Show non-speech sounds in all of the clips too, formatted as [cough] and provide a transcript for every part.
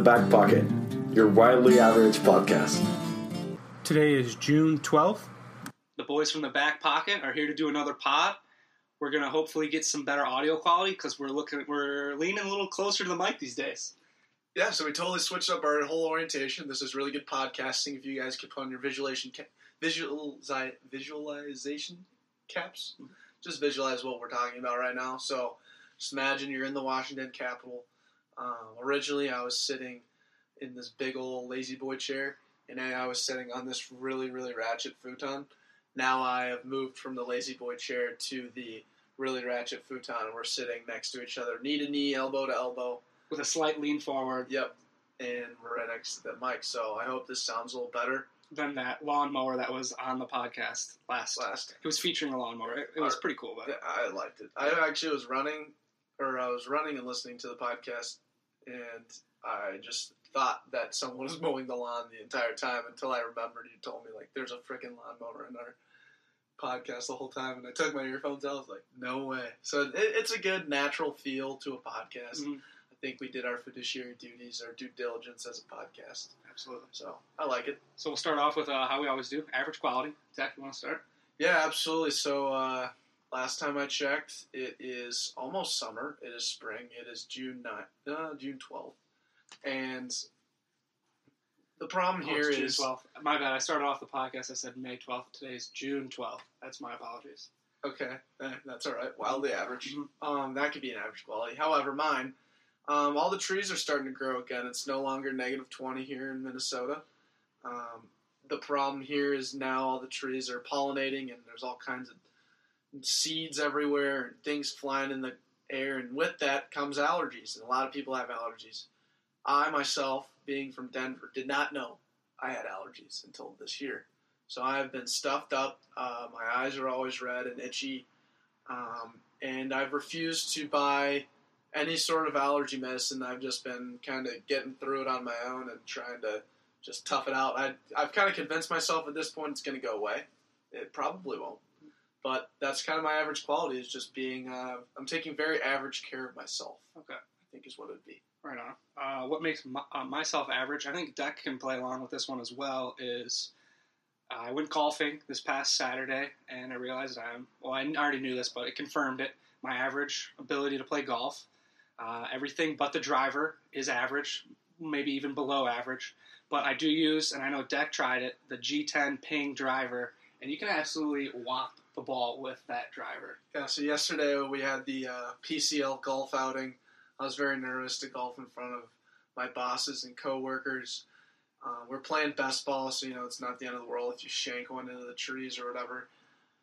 Welcome to the Back Pocket, your wildly average podcast. Today is June 12th. The boys from the back pocket are here to do another pod. We're gonna hopefully get some better audio quality because we're looking, we're leaning a little closer to the mic these days. Yeah, so we totally switched up our whole orientation. This is really good podcasting. If you guys could put on your visualization ca- visualize, visualization caps, just visualize what we're talking about right now. So just imagine you're in the Washington Capitol. Um, originally, I was sitting in this big old lazy boy chair, and I was sitting on this really, really ratchet futon. Now I have moved from the lazy boy chair to the really ratchet futon, and we're sitting next to each other, knee to knee, elbow to elbow. With a slight lean forward Yep. And we're right next to the mic, so I hope this sounds a little better. than that lawnmower that was on the podcast last. Last, It was featuring a lawnmower. It, it was pretty cool, but I liked it. I actually was running, or I was running and listening to the podcast, and I just thought that someone was [laughs] mowing the lawn the entire time until I remembered you told me like there's a freaking lawnmower in our podcast the whole time, and I took my earphones out. I was like, no way. So it, it's a good natural feel to a podcast. Mhm. I think we did our fiduciary duties, our due diligence as a podcast. absolutely. So I like it. So we'll start off with uh, how we always do: average quality. Zach, you want to start? Yeah, absolutely. So uh, last time I checked, it is almost summer. It is spring. It is June 9th, uh, June twelfth, and the problem Oh, here June is 12th. My bad. I started off the podcast. I said May 12th. Today is June 12th. That's my apologies. okay. eh, that's all right. Wildly average. Mhm. Um, that could be an average quality. However, mine, um, all the trees are starting to grow again. It's no longer negative twenty here in Minnesota. Um, the problem here is now all the trees are pollinating, and there's all kinds of seeds everywhere and things flying in the air, and with that comes allergies. And a lot of people have allergies. I myself, being from Denver, did not know I had allergies until this year. So I've been stuffed up. Uh, my eyes are always red and itchy, um, and I've refused to buy any sort of allergy medicine. I've just been kind of getting through it on my own and trying to just tough it out. I, I've kind of convinced myself at this point it's going to go away. It probably won't, but that's kind of my average quality is just being. Uh, I'm taking very average care of myself. Okay. I think is what it would be. Right on. Uh, what makes my, uh, myself average? I think Deck can play along with this one as well. Is uh, I went golfing this past Saturday, and I realized I'm well. I already knew this, but it confirmed it. My average ability to play golf, uh, everything but the driver is average, maybe even below average. But I do use, and I know Deck tried it, the G10 Ping driver, and you can absolutely whop the ball with that driver. Yeah, so yesterday we had the uh, PCL golf outing. I was very nervous to golf in front of my bosses and coworkers. Uh, we're playing best ball, so you know it's not the end of the world if you shank one into the trees or whatever.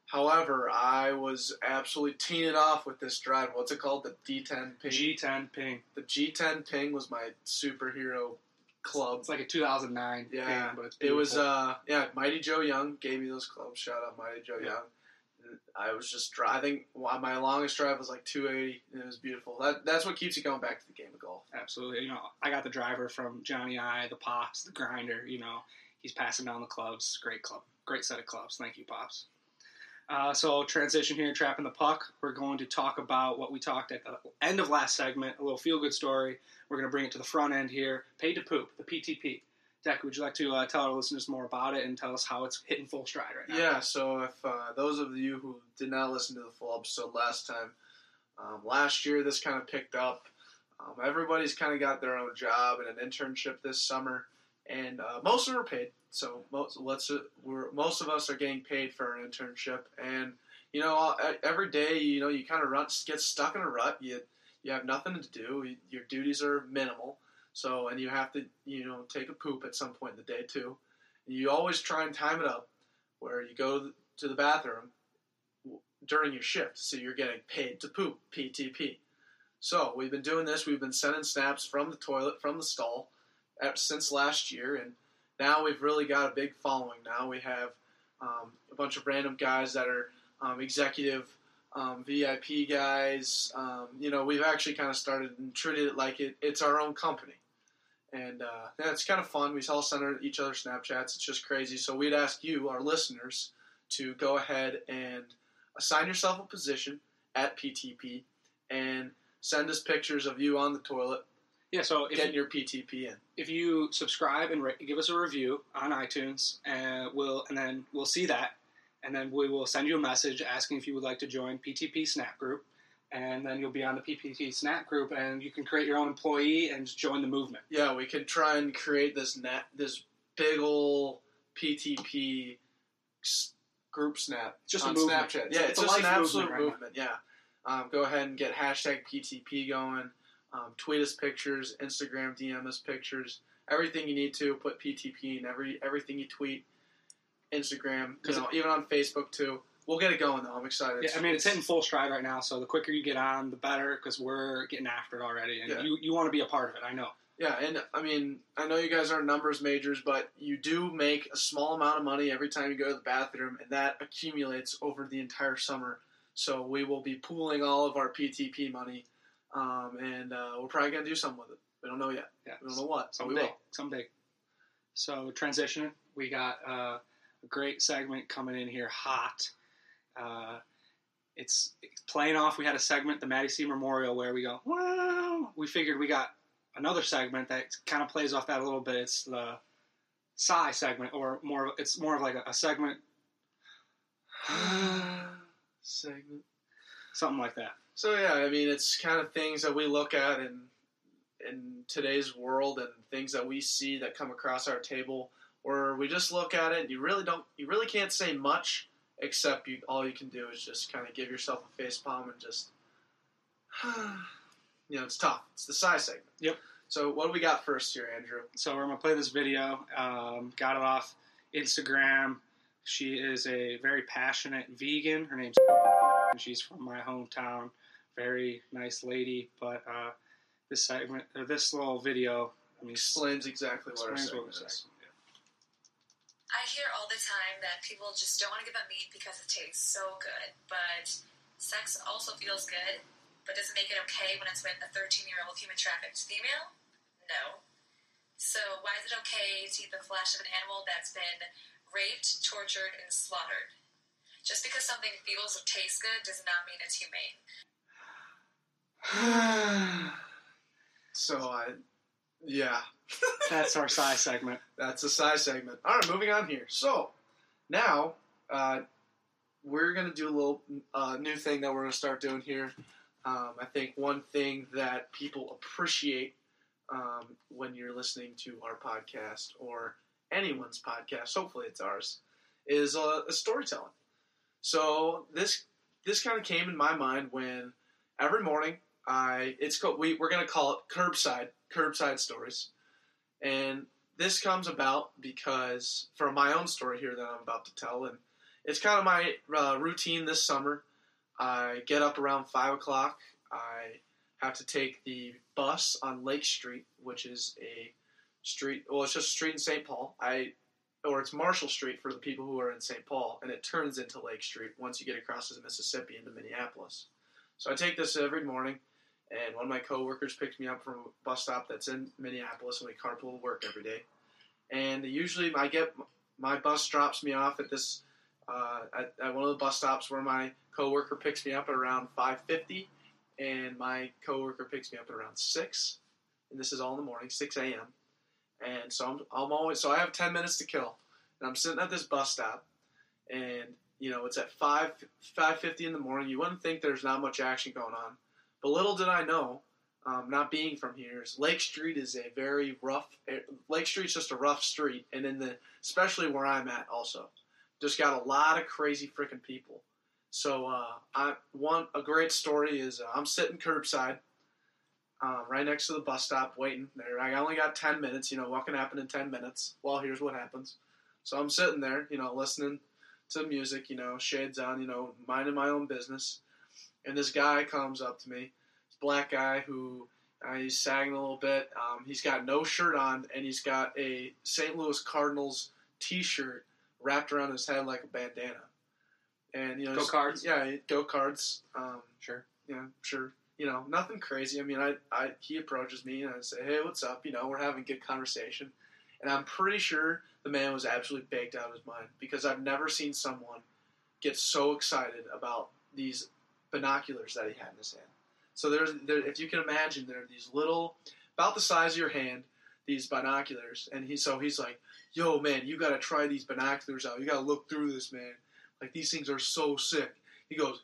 However, I was absolutely teeing it off with this drive. What's it called? The D10 ping. G10 Ping. the G10 ping was my superhero club. It's like a 2009 Yeah, Ping, but It was uh yeah, Mighty Joe Young gave me those clubs. Shout out Mighty Joe Yeah. Young. I was just driving. My longest drive was like 280, and it was beautiful. That that's what keeps you going back to the game of golf. Absolutely. You know, I got the driver from Johnny I, the Pops, the grinder. You know, he's passing down the clubs. Great club. Great set of clubs. Thank you, Pops. Uh, so, transition here, trapping the puck. We're going to talk about what we talked at the end of last segment, a little feel good story. We're going to bring it to the front end here. Paid to poop, the PTP. Deck, would you like to uh, tell our listeners more about it and tell us how it's hitting full stride right now? Yeah. So if uh, those of you who did not listen to the full episode last time, um, last year this kind of picked up. Um, everybody's kind of got their own job and an internship this summer, and uh, most of them are paid. So most let's we're most of us are getting paid for an internship, and you know every day you know you kind of get stuck in a rut. You you have nothing to do. Your duties are minimal. So and you have to you know take a poop at some point in the day too. And you always try and time it up where you go to the bathroom during your shift, so you're getting paid to poop (PTP). So we've been doing this. We've been sending snaps from the toilet, from the stall, at, since last year, and now we've really got a big following. Now we have um, a bunch of random guys that are um, executive um, VIP guys. Um, you know, we've actually kind of started and treated it like it, it's our own company. And uh, yeah, it's kind of fun. We all send each other Snapchats. It's just crazy. So we'd ask you, our listeners, to go ahead and assign yourself a position at PTP and send us pictures of you on the toilet Yeah, so if getting your PTP in. if you subscribe and ra- give us a review on iTunes, and we'll and then we'll see that, and then we will send you a message asking if you would like to join PTP Snap Group, and then you'll be on the PPT Snap Group, and you can create your own employee and just join the movement. Yeah, we could try and create this net, this big ol' PTP group snap Just a on movement. Snapchat. Yeah, it's, it's a just an absolute movement right movement. Yeah, um, go ahead and get hashtag PTP going. Um, tweet us pictures, Instagram DM us pictures, everything you need to. Put PTP in every everything you tweet, Instagram, you know, even on Facebook too. We'll get it going though. I'm excited. Yeah, I mean it's hitting full stride right now. So the quicker you get on, the better, because we're getting after it already, and Yeah. you you want to be a part of it. I know. Yeah, and I mean, I know you guys aren't numbers majors, but you do make a small amount of money every time you go to the bathroom, and that accumulates over the entire summer. So we will be pooling all of our PTP money, um, and uh, we're probably gonna do something with it. We don't know yet. Yeah. We don't know what. So we will. someday. So transitioning, we got uh, a great segment coming in here, hot. Uh, it's, it's playing off. We had a segment, the Maddie C Memorial, where we go, wow. We figured we got another segment that kind of plays off that a little bit. It's the Sigh segment, or more. It's more of like a, a segment, [sighs] Segment. something like that. So yeah, I mean, it's kind of things that we look at in in today's world and things that we see that come across our table, where we just look at it and you really don't, you really can't say much except you. All you can do is just kind of give yourself a face palm and just, [sighs] you know, it's tough. It's the sigh segment. Yep. So what do we got first here, Andrew? So we're gonna play this video. Um, got it off Instagram. She is a very passionate vegan. Her name's [laughs] and she's from my hometown. Very nice lady. But uh, this segment, or this little video, I mean, Explains exactly what explains segment what we're is. I hear all the time that people just don't want to give up meat because it tastes so good. But sex also feels good, but does it make it okay when it's with a 13 year old human trafficked female? No. So, why is it okay to eat the flesh of an animal that's been raped, tortured, and slaughtered? Just because something feels or tastes good does not mean it's humane. [sighs] so I, yeah. That's our sigh segment. [laughs] That's a sigh segment. All right, moving on here. So now uh, we're gonna do a little uh, new thing that we're gonna start doing here. Um, I think one thing that people appreciate um, when you're listening to our podcast or anyone's podcast, hopefully it's ours, is uh, a storytelling. So this this kind of came in my mind when every morning I it's called we we're gonna call it curbside curbside stories. And this comes about because from my own story here that I'm about to tell, and it's kind of my uh, routine this summer. I get up around five o'clock. I have to take the bus on Lake Street, which is a street. Well, it's just street in St. Paul. I or it's Marshall Street for the people who are in St. Paul, and it turns into Lake Street once you get across the Mississippi into Minneapolis. So I take this every morning and one of my coworkers picks me up from a bus stop that's in Minneapolis, and we carpool to work every day. And usually, I get my bus drops me off at this uh, at, at one of the bus stops where my coworker picks me up at around five fifty, and my coworker picks me up at around six, and this is all in the morning, six a.m. And so I'm, I'm always so I have ten minutes to kill, and I'm sitting at this bus stop, and you know it's at five five fifty in the morning. You wouldn't think there's not much action going on. But little did I know, um, not being from here, Lake Street is a very rough. eh, Lake Street's just a rough street, and in the especially where I'm at, also, just got a lot of crazy freaking people. So uh, I one a great story is uh, I'm sitting curbside, um, right next to the bus stop, waiting there. I only got ten minutes. You know what can happen in ten minutes? Well, here's what happens. So I'm sitting there, you know, listening to music, you know, shades on, you know, minding my own business and this guy comes up to me, this black guy who uh, he's sagging a little bit. Um, he's got no shirt on, and he's got a St. Louis Cardinals T-shirt wrapped around his head like a bandana. And you know, Go Cards? Yeah, go cards. Um, Sure. yeah, sure. You know, nothing crazy. I mean, I, I he approaches me and I say, "Hey, what's up?" You know, we're having a good conversation, and I'm pretty sure the man was absolutely baked out of his mind because I've never seen someone get so excited about these binoculars that he had in his hand. So there's, there, if you can imagine, there are these little about the size of your hand. These binoculars, and he so he's like, "Yo, man, you gotta try these binoculars out. You gotta look through this, man. Like these things are so sick." He goes,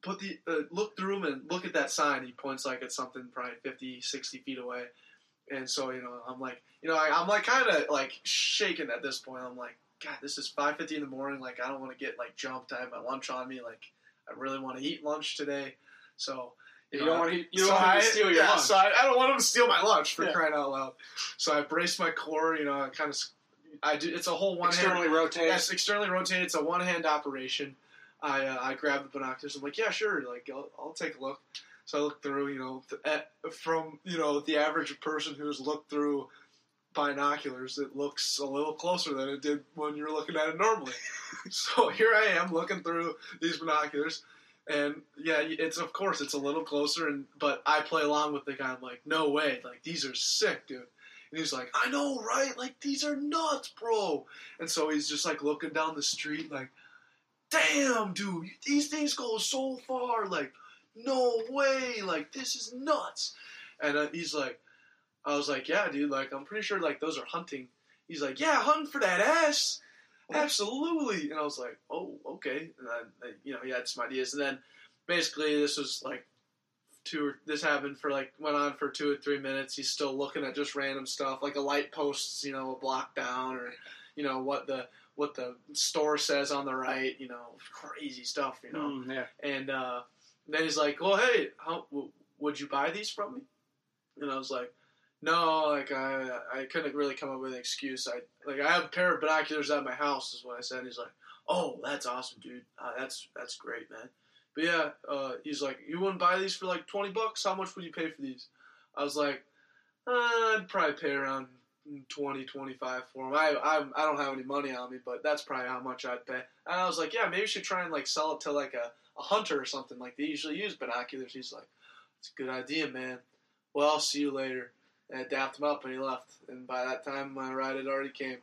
"Put the uh, look through them and look at that sign." He points like at something probably 50, 60 feet away, and so you know, I'm like, you know, I, I'm like kind of like shaking at this point. I'm like, God, this is 5:50 in the morning. Like I don't want to get like jumped. I have my lunch on me. Like I really want to eat lunch today. So You don't want to. You don't want I, to steal your yeah, lunch. So I, I don't want him to steal my lunch for Yeah. crying out loud. So I brace my core. You know, I kind of. I do. It's a whole one hand. Externally rotate. Yes, externally rotated. It's a one hand operation. I uh, I grab the binoculars. I'm like, yeah, sure. Like I'll, I'll take a look. So I look through. You know, th- at, from you know the average person who's looked through binoculars, it looks a little closer than it did when you're looking at it normally. [laughs] so here I am looking through these binoculars. And yeah, it's of course it's a little closer, and but I play along with the guy. I'm like, no way, like these are sick, dude. And he's like, I know, right? Like these are nuts, bro. And so he's just like looking down the street, like, damn, dude, these things go so far. Like, no way, like this is nuts. And uh, he's like, I was like, yeah, dude, like I'm pretty sure like those are hunting. He's like, yeah, hunting for that ass. Absolutely. And I was like, oh, okay. And then, you know, he had some ideas. And then basically this was like two, this happened for like, went on for two or three minutes. He's still looking at just random stuff, like a light post, you know, a block down or, you know, what the, what the store says on the right, you know, crazy stuff, you know. Mm, yeah. And uh, then he's like, "Well, hey, how w- would you buy these from me?" And I was like, "No, like I I couldn't really come up with an excuse. I like I have a pair of binoculars at my house." Is what I said. He's like, "Oh, that's awesome, dude. Uh, that's that's great, man." But yeah, uh, he's like, "You wouldn't buy these for like twenty bucks? How much would you pay for these?" I was like, uh, "I'd probably pay around." 20 25 for them. I, I I don't have any money on me, but that's probably how much I'd pay. And I was like, yeah, maybe you should try and like sell it to like a, a hunter or something. Like they usually use binoculars. He's like, it's a good idea, man. Well, I'll see you later. And I dapped him up and he left. And by that time, my ride had already came.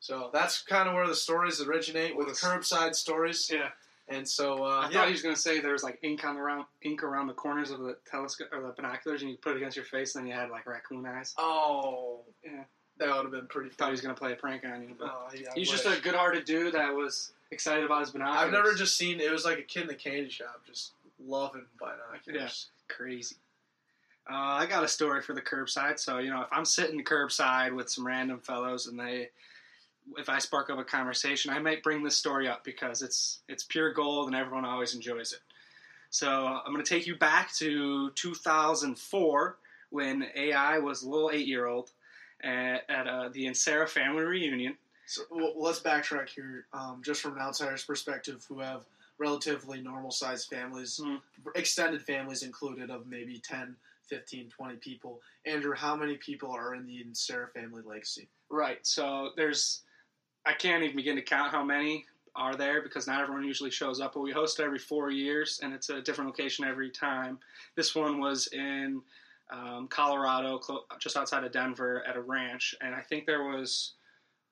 So that's kind of where the stories originate with curbside stories. Yeah. And so, I uh, thought yeah, he was going to say there was like ink on the round, ink around the corners of the telescope or the binoculars, and you put it against your face, and then you had like raccoon eyes. oh, Yeah. that would have been pretty Thought he was going to play a prank on you, but Oh, yeah, he's wish. just a good-hearted dude that was excited about his binoculars. I've never just seen. It was like a kid in the candy shop, just loving binoculars. crazy. Uh, I got a story for the curbside. So you know, if I'm sitting curbside with some random fellows and they, if I spark up a conversation, I might bring this story up because it's it's pure gold and everyone always enjoys it. So I'm going to take you back to 2004 when AI was a little eight-year-old at, at uh, the Insera family reunion. So well, let's backtrack here, um, just from an outsider's perspective, who have relatively normal-sized families, Mhm. extended families included, of maybe 10, 15, 20 people. Andrew, how many people are in the Sarah family legacy? Right. So there's, I can't even begin to count how many are there because not everyone usually shows up. But we host every four years, and it's a different location every time. This one was in um, Colorado, just outside of Denver, at a ranch, and I think there was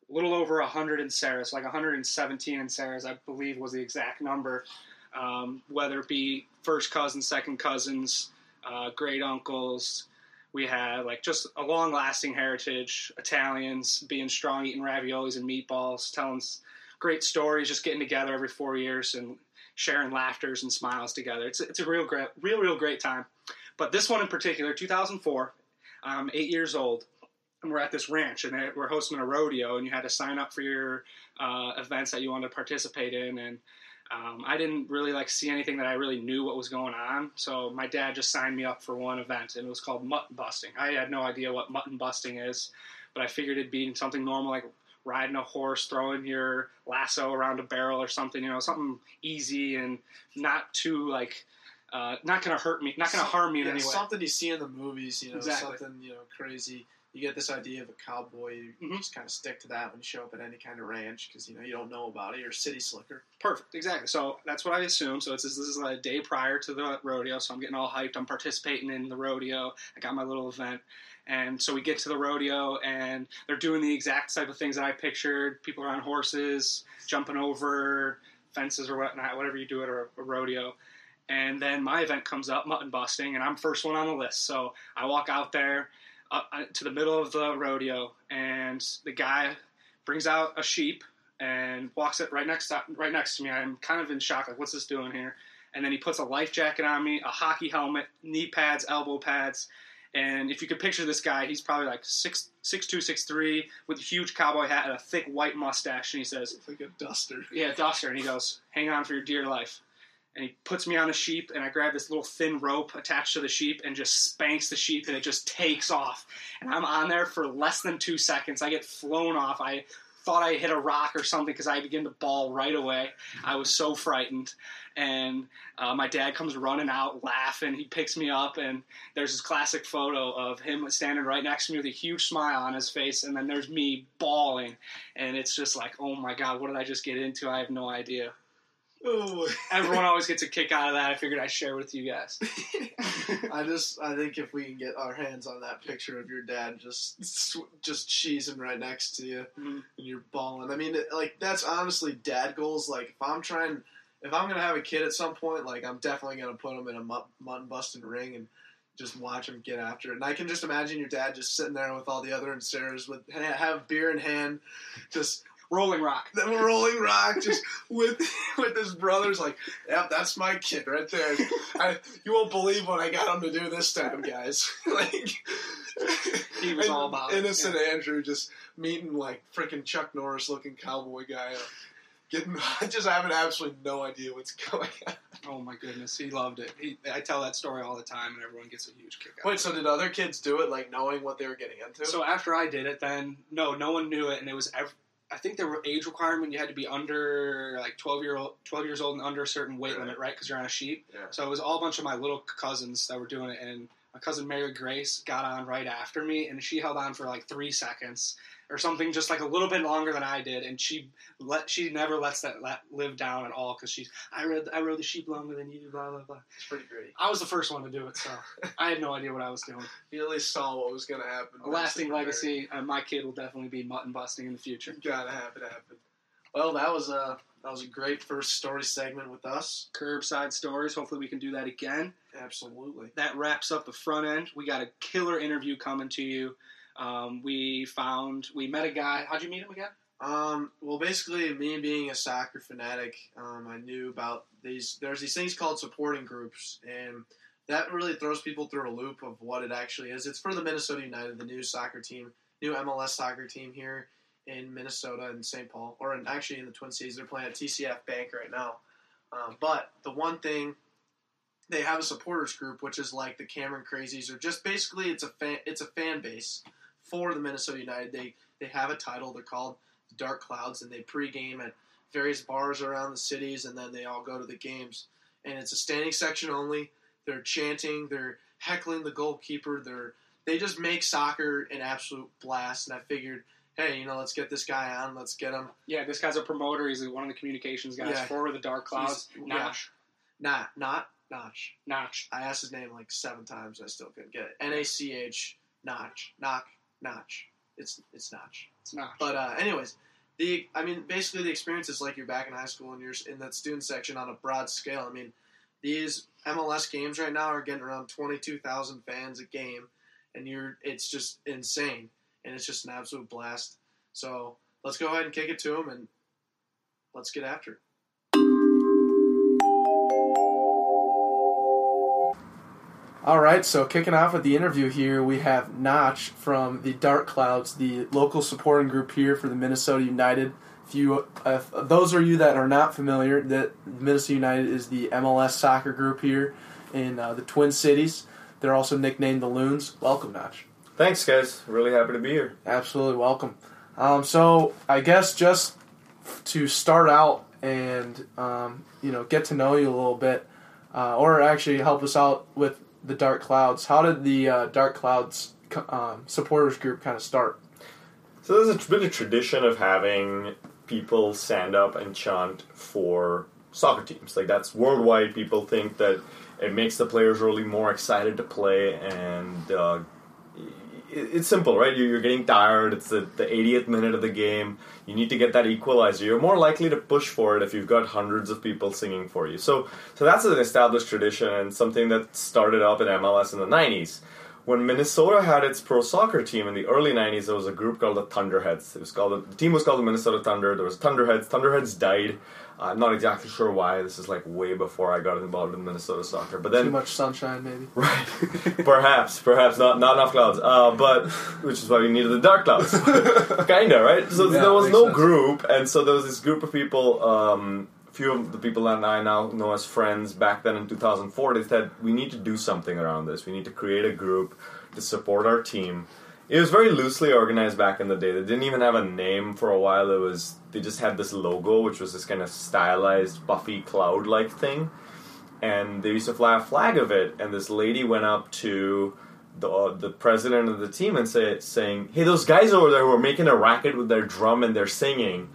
a little over hundred in Sarahs, like 117 in Sarahs, I believe was the exact number. Um, whether it be first cousins, second cousins, uh, great uncles, we had like just a long lasting heritage italians being strong eating raviolis and meatballs telling great stories just getting together every four years and sharing laughters and smiles together. It's, it's a real great real real great time. But this one in particular 2004 i'm eight years old and we're at this ranch and we're hosting a rodeo and you had to sign up for your uh, events that you wanted to participate in and um, I didn't really like see anything that I really knew what was going on. So my dad just signed me up for one event, and it was called mutton busting. I had no idea what mutton busting is, but I figured it'd be something normal like riding a horse, throwing your lasso around a barrel or something. You know, something easy and not too like uh, not gonna hurt me, not gonna harm me in Yeah, any way. Something you see in the movies, you know, Exactly. something you know crazy. You get this idea of a cowboy. You Mhm. just kind of stick to that when you show up at any kind of ranch because you know you don't know about it. You're a city slicker. Perfect, exactly. So that's what I assume. So it's this is a day prior to the rodeo, so I'm getting all hyped. I'm participating in the rodeo. I got my little event, and so we get to the rodeo, and they're doing the exact type of things that I pictured. People are on horses, jumping over fences or whatnot, whatever you do at a, a rodeo. And then my event comes up, mutton busting, and I'm first one on the list. So I walk out there Uh, uh, to the middle of the rodeo, and the guy brings out a sheep and walks it right next to, right next to me. I'm kind of in shock, like, what's this doing here? And then he puts a life jacket on me, a hockey helmet, knee pads, elbow pads, and if you could picture this guy, he's probably like six six two, six three, with a huge cowboy hat and a thick white mustache. And he says, It's like a duster. "Yeah, duster." And he goes, "Hang on for your dear life." And he puts me on a sheep, and I grab this little thin rope attached to the sheep and just spanks the sheep, and it just takes off. And I'm on there for less than two seconds. I get flown off. I thought I hit a rock or something because I begin to bawl right away. I was so frightened. And uh, my dad comes running out, laughing. He picks me up, and there's this classic photo of him standing right next to me with a huge smile on his face, and then there's me bawling. And it's just like, oh my God, what did I just get into? I have no idea. Oh, Everyone always gets a kick out of that. I figured I'd share with you guys. [laughs] I just I think if we can get our hands on that picture of your dad just just cheesing right next to you Mhm. and you're balling. I mean, like that's honestly dad goals. Like if I'm trying, if I'm gonna have a kid at some point, like I'm definitely gonna put him in a mut- mutton busting ring and just watch him get after it. And I can just imagine your dad just sitting there with all the other Sarahs with have beer in hand, just Rolling Rock. the rolling rock just with [laughs] with his brothers like yep that's my kid right there I, you won't believe what i got him to do this time guys [laughs] like He was and all about innocent andrew just meeting like freaking chuck norris looking cowboy guy like, getting [laughs] just having absolutely no idea what's going on Oh my goodness, he loved it. He, I tell that story all the time, and everyone gets a huge kick out. wait so did other kids do it like knowing what they were getting into So after I did it, then no, no one knew it, and it was. Ev- I think there were age requirement. You had to be under like twelve year old, twelve years old, and under a certain weight Right. limit, right? Because you're on a sheep. Yeah. So it was all a bunch of my little cousins that were doing it, and my cousin Mary Grace got on right after me, and she held on for like three seconds or something, just like a little bit longer than I did, and she let she never lets that let, live down at all because she's I rode I rode the sheep longer than you, blah blah blah. it's pretty great I was the first one to do it, so I had no idea what I was doing. you at least saw what was going to happen A lasting legacy. Uh, my kid will definitely be mutton busting in the future. gotta have it happen well that was a that was a great first story segment with us Curbside stories. Hopefully, we can do that again. absolutely That wraps up the front end. We got a killer interview coming to you. Um, we found, we met a guy. How'd you meet him again? Um, well, basically, me being a soccer fanatic, um, I knew about these. There's these things called supporting groups, and that really throws people through a loop of what it actually is. It's for the Minnesota United, the new soccer team, new MLS soccer team here in Minnesota and St. Paul, or in, actually in the Twin Cities. They're playing at TCF Bank right now. Um, but the one thing they have a supporters group, which is like the Cameron Crazies, or just basically it's a fan, it's a fan base for the Minnesota United. They they have a title. They're called the Dark Clouds, and they pregame at various bars around the cities, and then they all go to the games. And it's a standing section only. They're chanting. They're heckling the goalkeeper. They're they just make soccer an absolute blast. And I figured, hey, you know, let's get this guy on. Let's get him. Yeah, this guy's a promoter. He's one of the communications guys Yeah. for the Dark Clouds. He's- yeah. Notch. Not not Notch. Notch. I asked his name like seven times. I still couldn't get it. N a c h Notch. Knock. Notch. It's it's Notch. It's Notch. But uh, anyways, the I mean, basically the experience is like you're back in high school and you're in that student section on a broad scale. I mean, these MLS games right now are getting around twenty two thousand fans a game, and you're it's just insane, and it's just an absolute blast. So let's go ahead and kick it to them, and let's get after it. All right, so kicking off with the interview here, we have Nach from the Dark Clouds, the local supporting group here for the Minnesota United. If you, if those are you that are not familiar, that Minnesota United is the MLS soccer group here in uh, the Twin Cities. They're also nicknamed the Loons. Welcome, Nach. Thanks, guys. Really happy to be here. Absolutely welcome. Um, so I guess just to start out and um, you know get to know you a little bit, uh, or actually help us out with the Dark Clouds. How did the uh, Dark Clouds um, supporters group kind of start? So there's a, been a tradition of having people stand up and chant for soccer teams. Like that's worldwide. People think that it makes the players really more excited to play, and uh, it's simple, right? You- You're getting tired. It's the, the 80th minute of the game. You need to get that equalizer. You're more likely to push for it if you've got hundreds of people singing for you. So, so that's an established tradition and something that started up in MLS in the 90s. When Minnesota had its pro soccer team in the early 90s, there was a group called the Thunderheads. It was called the team was called the Minnesota Thunder. There was Thunderheads. Thunderheads died. I'm not exactly sure why. This is like way before I got involved in Minnesota soccer. But then Too much sunshine, maybe. Right. [laughs] perhaps, perhaps not not enough clouds. Uh, but which is why we needed the dark clouds. [laughs] Kinda, right? So Yeah, there was no sense. group, and so there was this group of people. Um, a few of the people that I now know as friends back then in 2004 they said we need to do something around this. We need to create a group to support our team. It was very loosely organized back in the day. They didn't even have a name for a while. It was they just had this logo, which was this kind of stylized, puffy cloud-like thing and they used to fly a flag of it. And this lady went up to the uh, the president of the team and say, saying, "Hey, those guys over there who are making a racket with their drum and they're singing."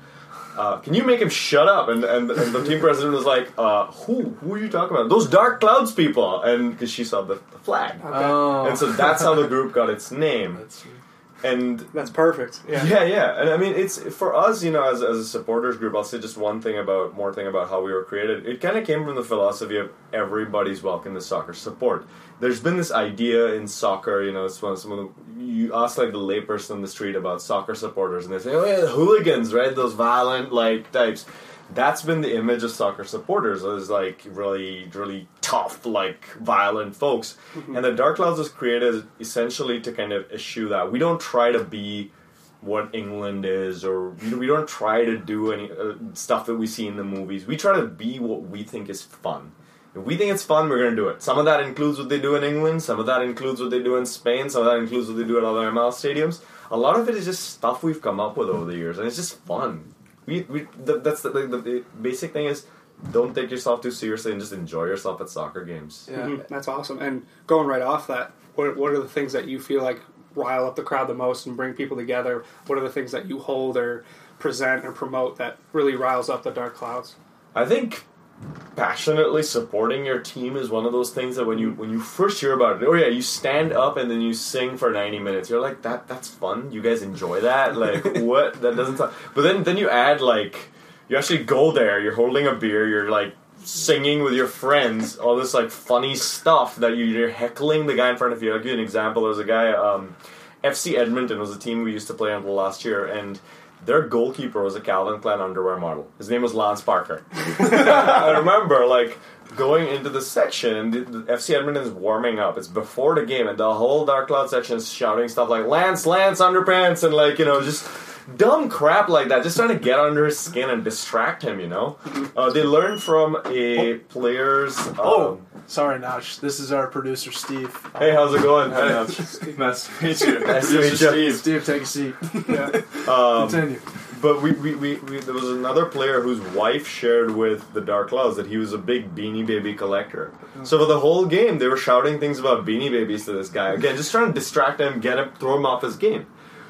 Uh, can you make him shut up? And, and, and the team president was like, uh, "Who? Who are you talking about? Those dark clouds people?" And because she saw the, the flag, Oh. and so that's how the group got its name. That's And That's perfect. Yeah. yeah, yeah, and I mean, it's for us, you know, as, as a supporters group. I'll say just one thing about more thing about how we were created. It kind of came from the philosophy of everybody's welcome to soccer support. There's been this idea in soccer, you know, it's one of some of the, you ask like the layperson on the street about soccer supporters, and they say, "Oh yeah, the hooligans, right? Those violent like types." That's been the image of soccer supporters as like really, really tough, like violent folks. And the Dark Clouds was created essentially to kind of eschew that. We don't try to be what England is, or we we don't try to do any uh, stuff that we see in the movies. We try to be what we think is fun. If we think it's fun, we're going to do it. Some of that includes what they do in England. Some of that includes what they do in Spain. Some of that includes what they do at other MLS stadiums. A lot of it is just stuff we've come up with over the years, and it's just fun. We, we th- that's the, the, the basic thing is don't take yourself too seriously and just enjoy yourself at soccer games. yeah. Mhm, That's awesome. And going right off that, what, what are the things that you feel like rile up the crowd the most and bring people together? What are the things that you hold or present or promote that really riles up the dark clouds? I think passionately supporting your team is one of those things that when you when you first hear about it, oh yeah, you stand up and then you sing for ninety minutes. You're like that that's fun. You guys enjoy that? Like [laughs] what? That doesn't. Sound... But then then you add like you actually go there. You're holding a beer. You're like singing with your friends. All this like funny stuff that you, you're heckling the guy in front of you. I'll give you an example. There was a guy. Um, FC Edmonton was a team we used to play until last year, and their goalkeeper was a Calvin Klein underwear model. His name was Lance Parker. [laughs] I remember like going into the section and the, the FC Edmonton is warming up. It's before the game, and the whole Dark Cloud section is shouting stuff like "Lance, Lance, underpants," and like you know just dumb crap like that, just trying to get under his skin and distract him. You know, uh, they learned from a player's. Um, Oh, sorry, Nach. This is our producer, Steve. Hey, how's it going? Hey, nice to meet you. Nice to meet you. Steve. Steve, take a seat. Yeah. [laughs] Um, Continue. But we, we, we, we there was another player whose wife shared with the Dark Clouds that he was a big Beanie Baby collector. So for the whole game, they were shouting things about Beanie Babies to this guy. Again, just trying to distract him, get him, throw him off his game.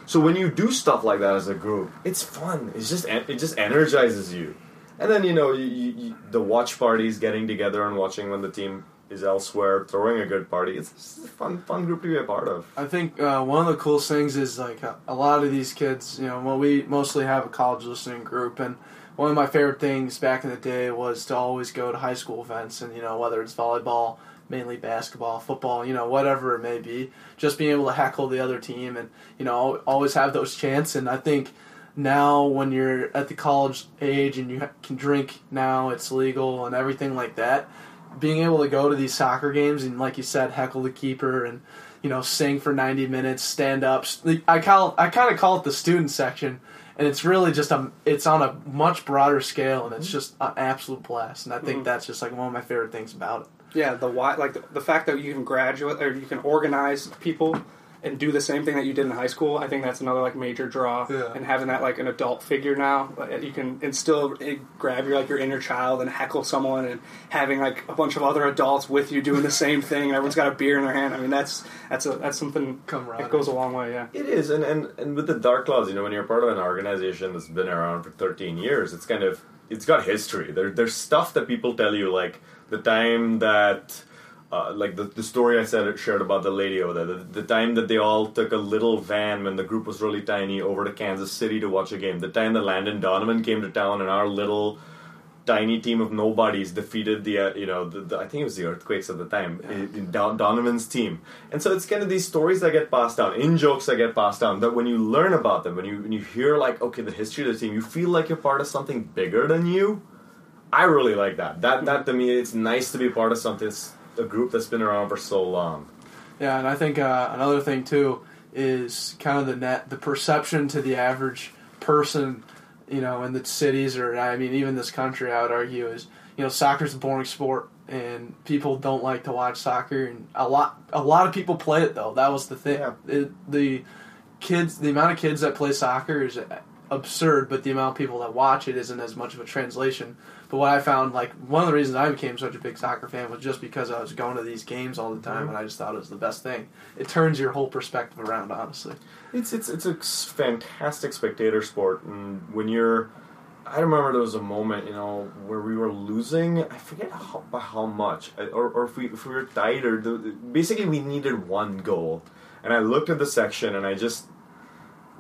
So when you do stuff like that as a group, it's fun. It's just it just energizes you. And then you know you, you, the watch parties, getting together and watching when the team is elsewhere, throwing a good party. It's just a fun fun group to be a part of. I think uh, one of the coolest things is like a, a lot of these kids, you know, well, we mostly have a college listening group, and one of my favorite things back in the day was to always go to high school events, and you know, whether it's volleyball, mainly basketball, football, you know, whatever it may be, just being able to heckle the other team, and you know, always have those chants. And I think now when you're at the college age and you can drink now, it's legal and everything like that. Being able to go to these soccer games and, like you said, heckle the keeper and you know, sing for 90 minutes, stand up. I call I kind of call it the student section, and it's really just a it's on a much broader scale, and it's just an absolute blast. And I think Mhm. that's just like one of my favorite things about it. Yeah, the why, like the, the fact that you can graduate or you can organize people and do the same thing that you did in high school. I think that's another like major draw. Yeah. And having that like an adult figure now, like, you can instill grab your like your inner child and heckle someone, and having like a bunch of other adults with you doing the same thing, and everyone's got a beer in their hand. I mean, that's that's a that's something Camaraderie. that goes a long way. Yeah. It is, and, and and with the Dark Clouds, you know, when you're part of an organization that's been around for 13 years, it's kind of it's got history. There, there's stuff that people tell you, like the time that uh, like the, the story I said shared about the lady over there, the, the time that they all took a little van when the group was really tiny over to Kansas City to watch a game, the time that Landon Donovan came to town and our little tiny team of nobodies defeated the uh, you know the, the, I think it was the Earthquakes at the time in, in Don- Donovan's team, and so it's kind of these stories that get passed down, in jokes that get passed down. That when you learn about them, when you when you hear like okay the history of the team, you feel like you're part of something bigger than you. I really like that. That that to me, it's nice to be part of something, a group that's been around for so long. Yeah, and I think uh, another thing too is kind of the net, the perception to the average person, you know, in the cities or I mean even this country, I would argue is you know soccer's a boring sport and people don't like to watch soccer and a lot a lot of people play it though. That was the thing. Yeah. It, the kids, the amount of kids that play soccer is absurd, but the amount of people that watch it isn't as much of a translation. But what I found, like one of the reasons I became such a big soccer fan was just because I was going to these games all the time, Mm-hmm. and I just thought it was the best thing. It turns your whole perspective around, honestly. It's it's it's a fantastic spectator sport, and when you're, I remember there was a moment, you know, where we were losing. I forget how by how much, or or if we if we were tied, or the, basically we needed one goal, and I looked at the section and I just.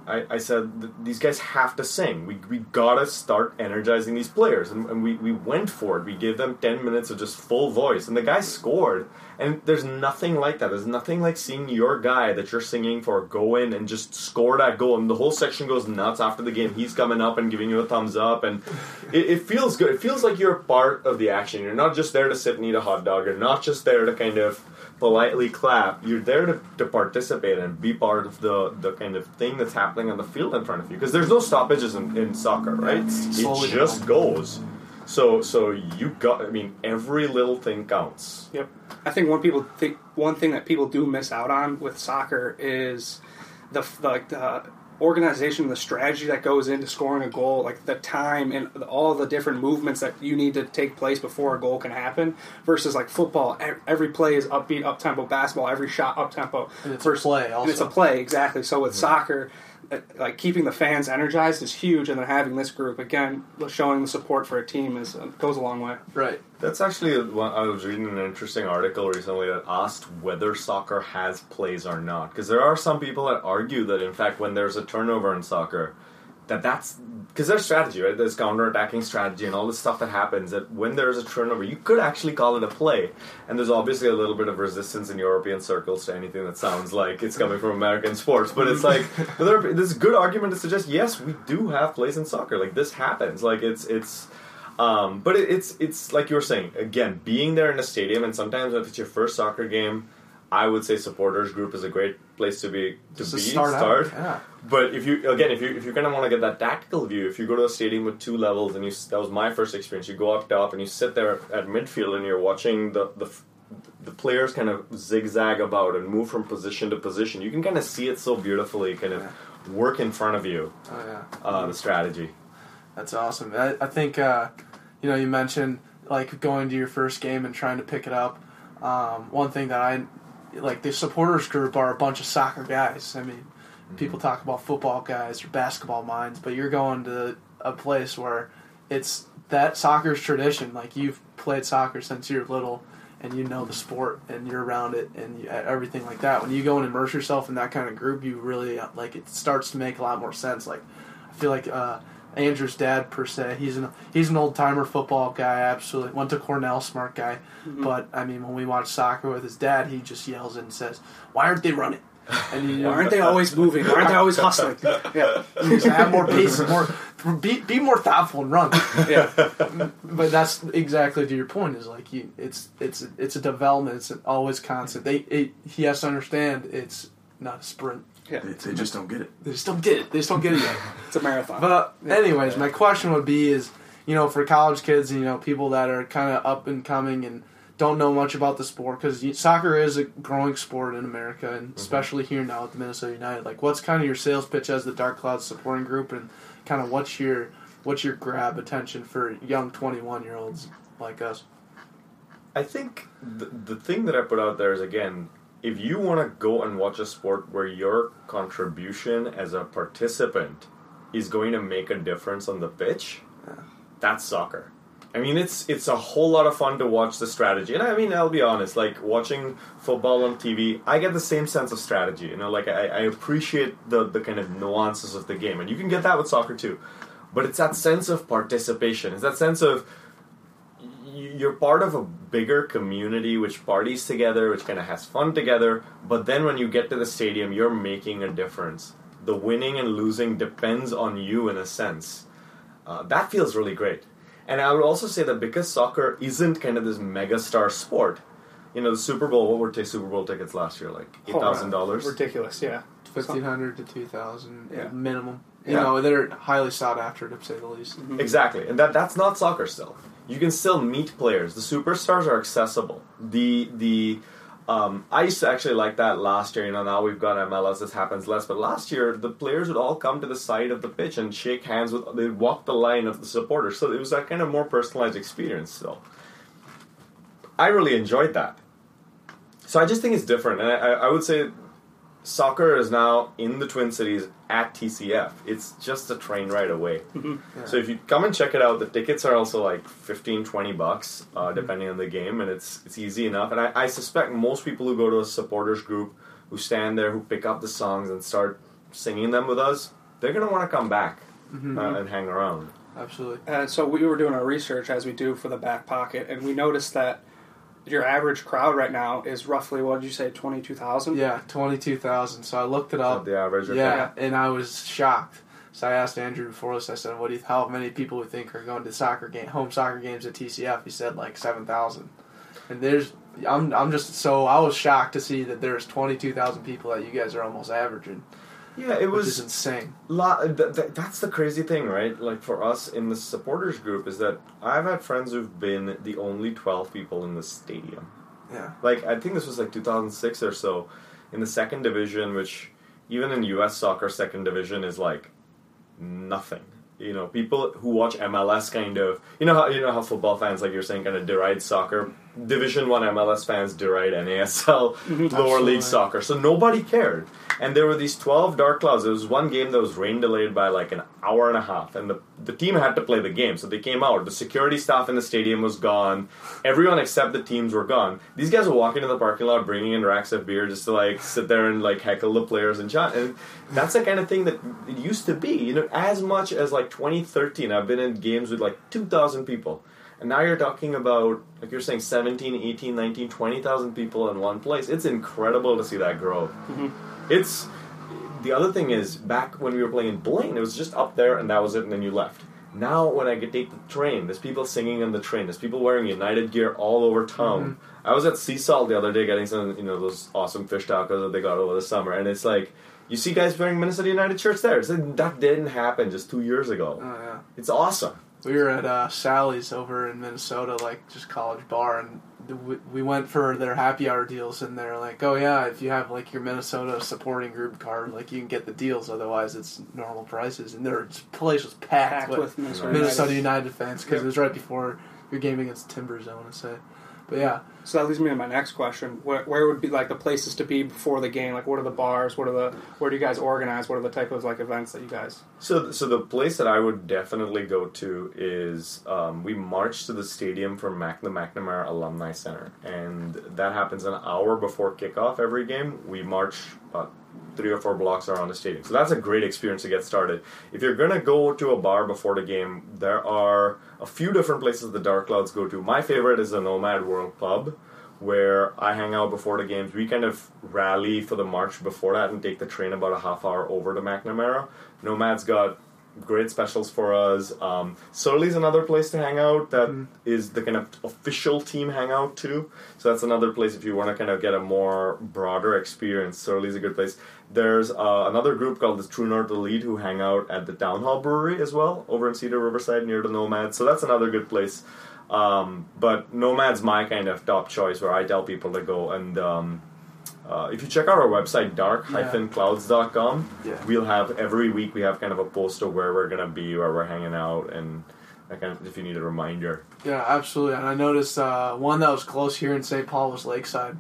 I, I said these guys have to sing. We, we gotta start energizing these players, and, and we, we went for it. We gave them ten minutes of just full voice, and the guy scored. And there's nothing like that. There's nothing like seeing your guy that you're singing for go in and just score that goal, and the whole section goes nuts after the game. He's coming up and giving you a thumbs up, and it, it feels good. It feels like you're part of the action. You're not just there to sit and eat a hot dog. You're not just there to kind of politely clap. You're there to, to participate and be part of the, the kind of thing that's happening on the field in front of you. Because there's no stoppages in, in soccer, right? it's It just goes. So so you got. I mean, every little thing counts. Yep. I think one people think one thing that people do miss out on with soccer is the, like the organization, the strategy that goes into scoring a goal, like the time and all the different movements that you need to take place before a goal can happen. Versus like football, every play is upbeat, up tempo. Basketball, every shot up tempo. And it's a play And it's a play exactly. So with soccer. uh, Like keeping the fans energized is huge, and then having this group again, showing the support for a team is uh, goes a long way. Right. That's actually a- one- I was reading an interesting article recently that asked whether soccer has plays or not. Because there are some people that argue that in fact when there's a turnover in soccer, that that's because there's strategy, right? There's counter-attacking strategy and all this stuff that happens. That when there's a turnover, you could actually call it a play. And there's obviously a little bit of resistance in European circles to anything that sounds like it's coming from American sports. But it's like [laughs] there's a good argument to suggest yes, we do have plays in soccer. Like this happens. Like it's it's. Um, but it, it's it's like you were saying again, being there in a stadium, and sometimes if it's your first soccer game, I would say supporters group is a great place to be to Just to be start out, yeah. But if you again, if you if you're gonna want to get that tactical view, if you go to a stadium with two levels, and you that was my first experience, you go up top and you sit there at midfield, and you're watching the the the players kind of zigzag about and move from position to position. You can kind of see it so beautifully, kind of work in front of you. Oh yeah. Uh, the strategy. That's awesome. I, I think uh, you know you mentioned like going to your first game and trying to pick it up. Um, one thing that I like the supporters group are a bunch of soccer guys. I mean, people talk about football guys or basketball minds, but you're going to a place where it's that soccer's tradition. Like you've played soccer since you're little. And you know the sport, and you're around it, and you, everything like that. When you go and immerse yourself in that kind of group, you really uh, like it starts to make a lot more sense. Like I feel like uh, Andrew's dad per se. He's an he's an old timer football guy. Absolutely went to Cornell, smart guy. Mm-hmm. But I mean, when we watch soccer with his dad, he just yells and says, "Why aren't they running?" And you [laughs] Why aren't they always moving? Why aren't they always hustling? [laughs] Yeah, have more pace, more be be more thoughtful and run. [laughs] yeah. But that's exactly to your point. Is like you, it's it's it's a development. It's always constant. They it, he has to understand it's not a sprint. They, they just don't get it. They just don't get it. They just don't get it yet. [laughs] It's a marathon. But anyways, my question would be is, you know, for college kids, and, you know, people that are kind of up and coming and don't know much about the sport because soccer is a growing sport in America and mm-hmm. especially here now at the Minnesota United. Like, what's kind of your sales pitch as the Dark Clouds supporting group and kind of what's your what's your grab attention for young twenty one year olds like us? I think the, the thing that I put out there is again, if you want to go and watch a sport where your contribution as a participant is going to make a difference on the pitch, that's soccer. I mean, it's it's a whole lot of fun to watch the strategy, and I mean, I'll be honest, like watching football on TV, I get the same sense of strategy. You know, like I, I appreciate the the kind of nuances of the game, and you can get that with soccer too. But it's that sense of participation. It's that sense of you're part of a bigger community which parties together, which kind of has fun together. But then when you get to the stadium, you're making a difference. The winning and losing depends on you in a sense. Uh, that feels really great. And I would also say that because soccer isn't kind of this mega star sport, you know, the Super Bowl, what were t- Super Bowl tickets last year? Like $8,000? Ridiculous, yeah. Fifteen hundred to two thousand Yeah. minimum. You Yeah. know, they're highly sought after to say the least. Exactly, and that that's not soccer still. You can still meet players. The superstars are accessible. The the um, I used to actually like that last year. You know, now we've got MLS. This happens less, but last year the players would all come to the side of the pitch and shake hands with. They'd walk the line of the supporters, so it was that kind of more personalized experience. Still, I really enjoyed that. So I just think it's different, and I I would say soccer is now in the Twin Cities at TCF. It's just a train ride away. So if you come and check it out, the tickets are also like 15, 20 bucks, uh, depending on the game, and it's it's easy enough. And I, I suspect most people who go to a supporters group, who stand there, who pick up the songs and start singing them with us, they're gonna want to come back uh, and hang around. Absolutely. And so we were doing our research as we do for the back pocket, and we noticed that your average crowd right now is roughly what did you say, twenty two thousand? Yeah, twenty two thousand. So I looked it up. the average. okay. Yeah, and I was shocked. So I asked Andrew before this. I said, "What do you? How many people would think are going to soccer game, home soccer games at TCF?" He said like seven thousand. And there's, I'm, I'm just so I was shocked to see that there's twenty two thousand people that you guys are almost averaging, yeah, it was insane. La- uh, th- th- that's the crazy thing, right? Like for us in the supporters group, is that I've had friends who've been the only twelve people in the stadium. Yeah, Like I think this was like 2006 or so, in the second division, which even in U.S. soccer, second division is like nothing. You know, people who watch MLS kind of, you know how you know how football fans, like you're saying, kind of deride soccer. Division One MLS fans deride NASL, [laughs] lower Absolutely. league soccer. So nobody cared, and there were these 12 dark clouds. There was one game that was rain delayed by like an hour and a half, and the the team had to play the game, so they came out. The security staff in the stadium was gone. Everyone except the teams were gone. These guys were walking in the parking lot, bringing in racks of beer just to like sit there and like heckle the players and chat. And that's the kind of thing that it used to be. You know, as much as like 2013, I've been in games with like 2,000 people. And now you're talking about, like you're saying, 17, 18, 19, 20,000 people in one place. It's incredible to see that grow. Mm-hmm. It's the other thing is back when we were playing in Blaine, it was just up there and that was it, and then you left. Now when I get take the train, there's people singing on the train. There's people wearing United gear all over town. Mm-hmm. I was at Sea Salt the other day getting some, you know, those awesome fish tacos that they got over the summer, and it's like you see guys wearing Minnesota United shirts there. It's like, that didn't happen just two years ago. oh yeah. It's awesome. We were at uh, Sally's over in Minnesota, like just college bar, and we- we went for their happy hour deals, and they're like, "Oh yeah, if you have like your Minnesota supporting group card, like you can get the deals. Otherwise, it's normal prices." And their place was packed, Packed with, with Minnesota, Minnesota United. United fans because it was right before your game against Timbers. I want to say, but yeah, So that leads me to my next question: where, where would be like the places to be before the game? Like, what are the bars? What are the where do you guys organize? What are the type of like events that you guys? So, so the place that I would definitely go to is um, we march to the stadium from Mac- the McNamara Alumni Center, and that happens an hour before kickoff every game. We march about three or four blocks around the stadium, so that's a great experience to get started. If you're gonna go to a bar before the game, there are a few different places the Dark Clouds go to. My favorite is the Nomad World Pub. Where I hang out before the games, we kind of rally for the march before that and take the train about a half hour over to McNamara. Nomad's got great specials for us. Um, Surly's another place to hang out That is the kind of official team hangout too. So that's another place if you want to kind of get a more broader experience. Surly's a good place. There's uh, another group called the True North Elite who hang out at the Town Hall Brewery as well over in Cedar Riverside near the Nomad. So that's another good place. Um, but Nomad's my kind of top choice where I tell people to go and. Um, uh, if you check out our website dark-clouds.com Yeah. we'll have every week we have kind of a post of where we're gonna be where we're hanging out and that kind of if you need a reminder yeah, absolutely. And I noticed uh, one that was close here in St. Paul was Lakeside.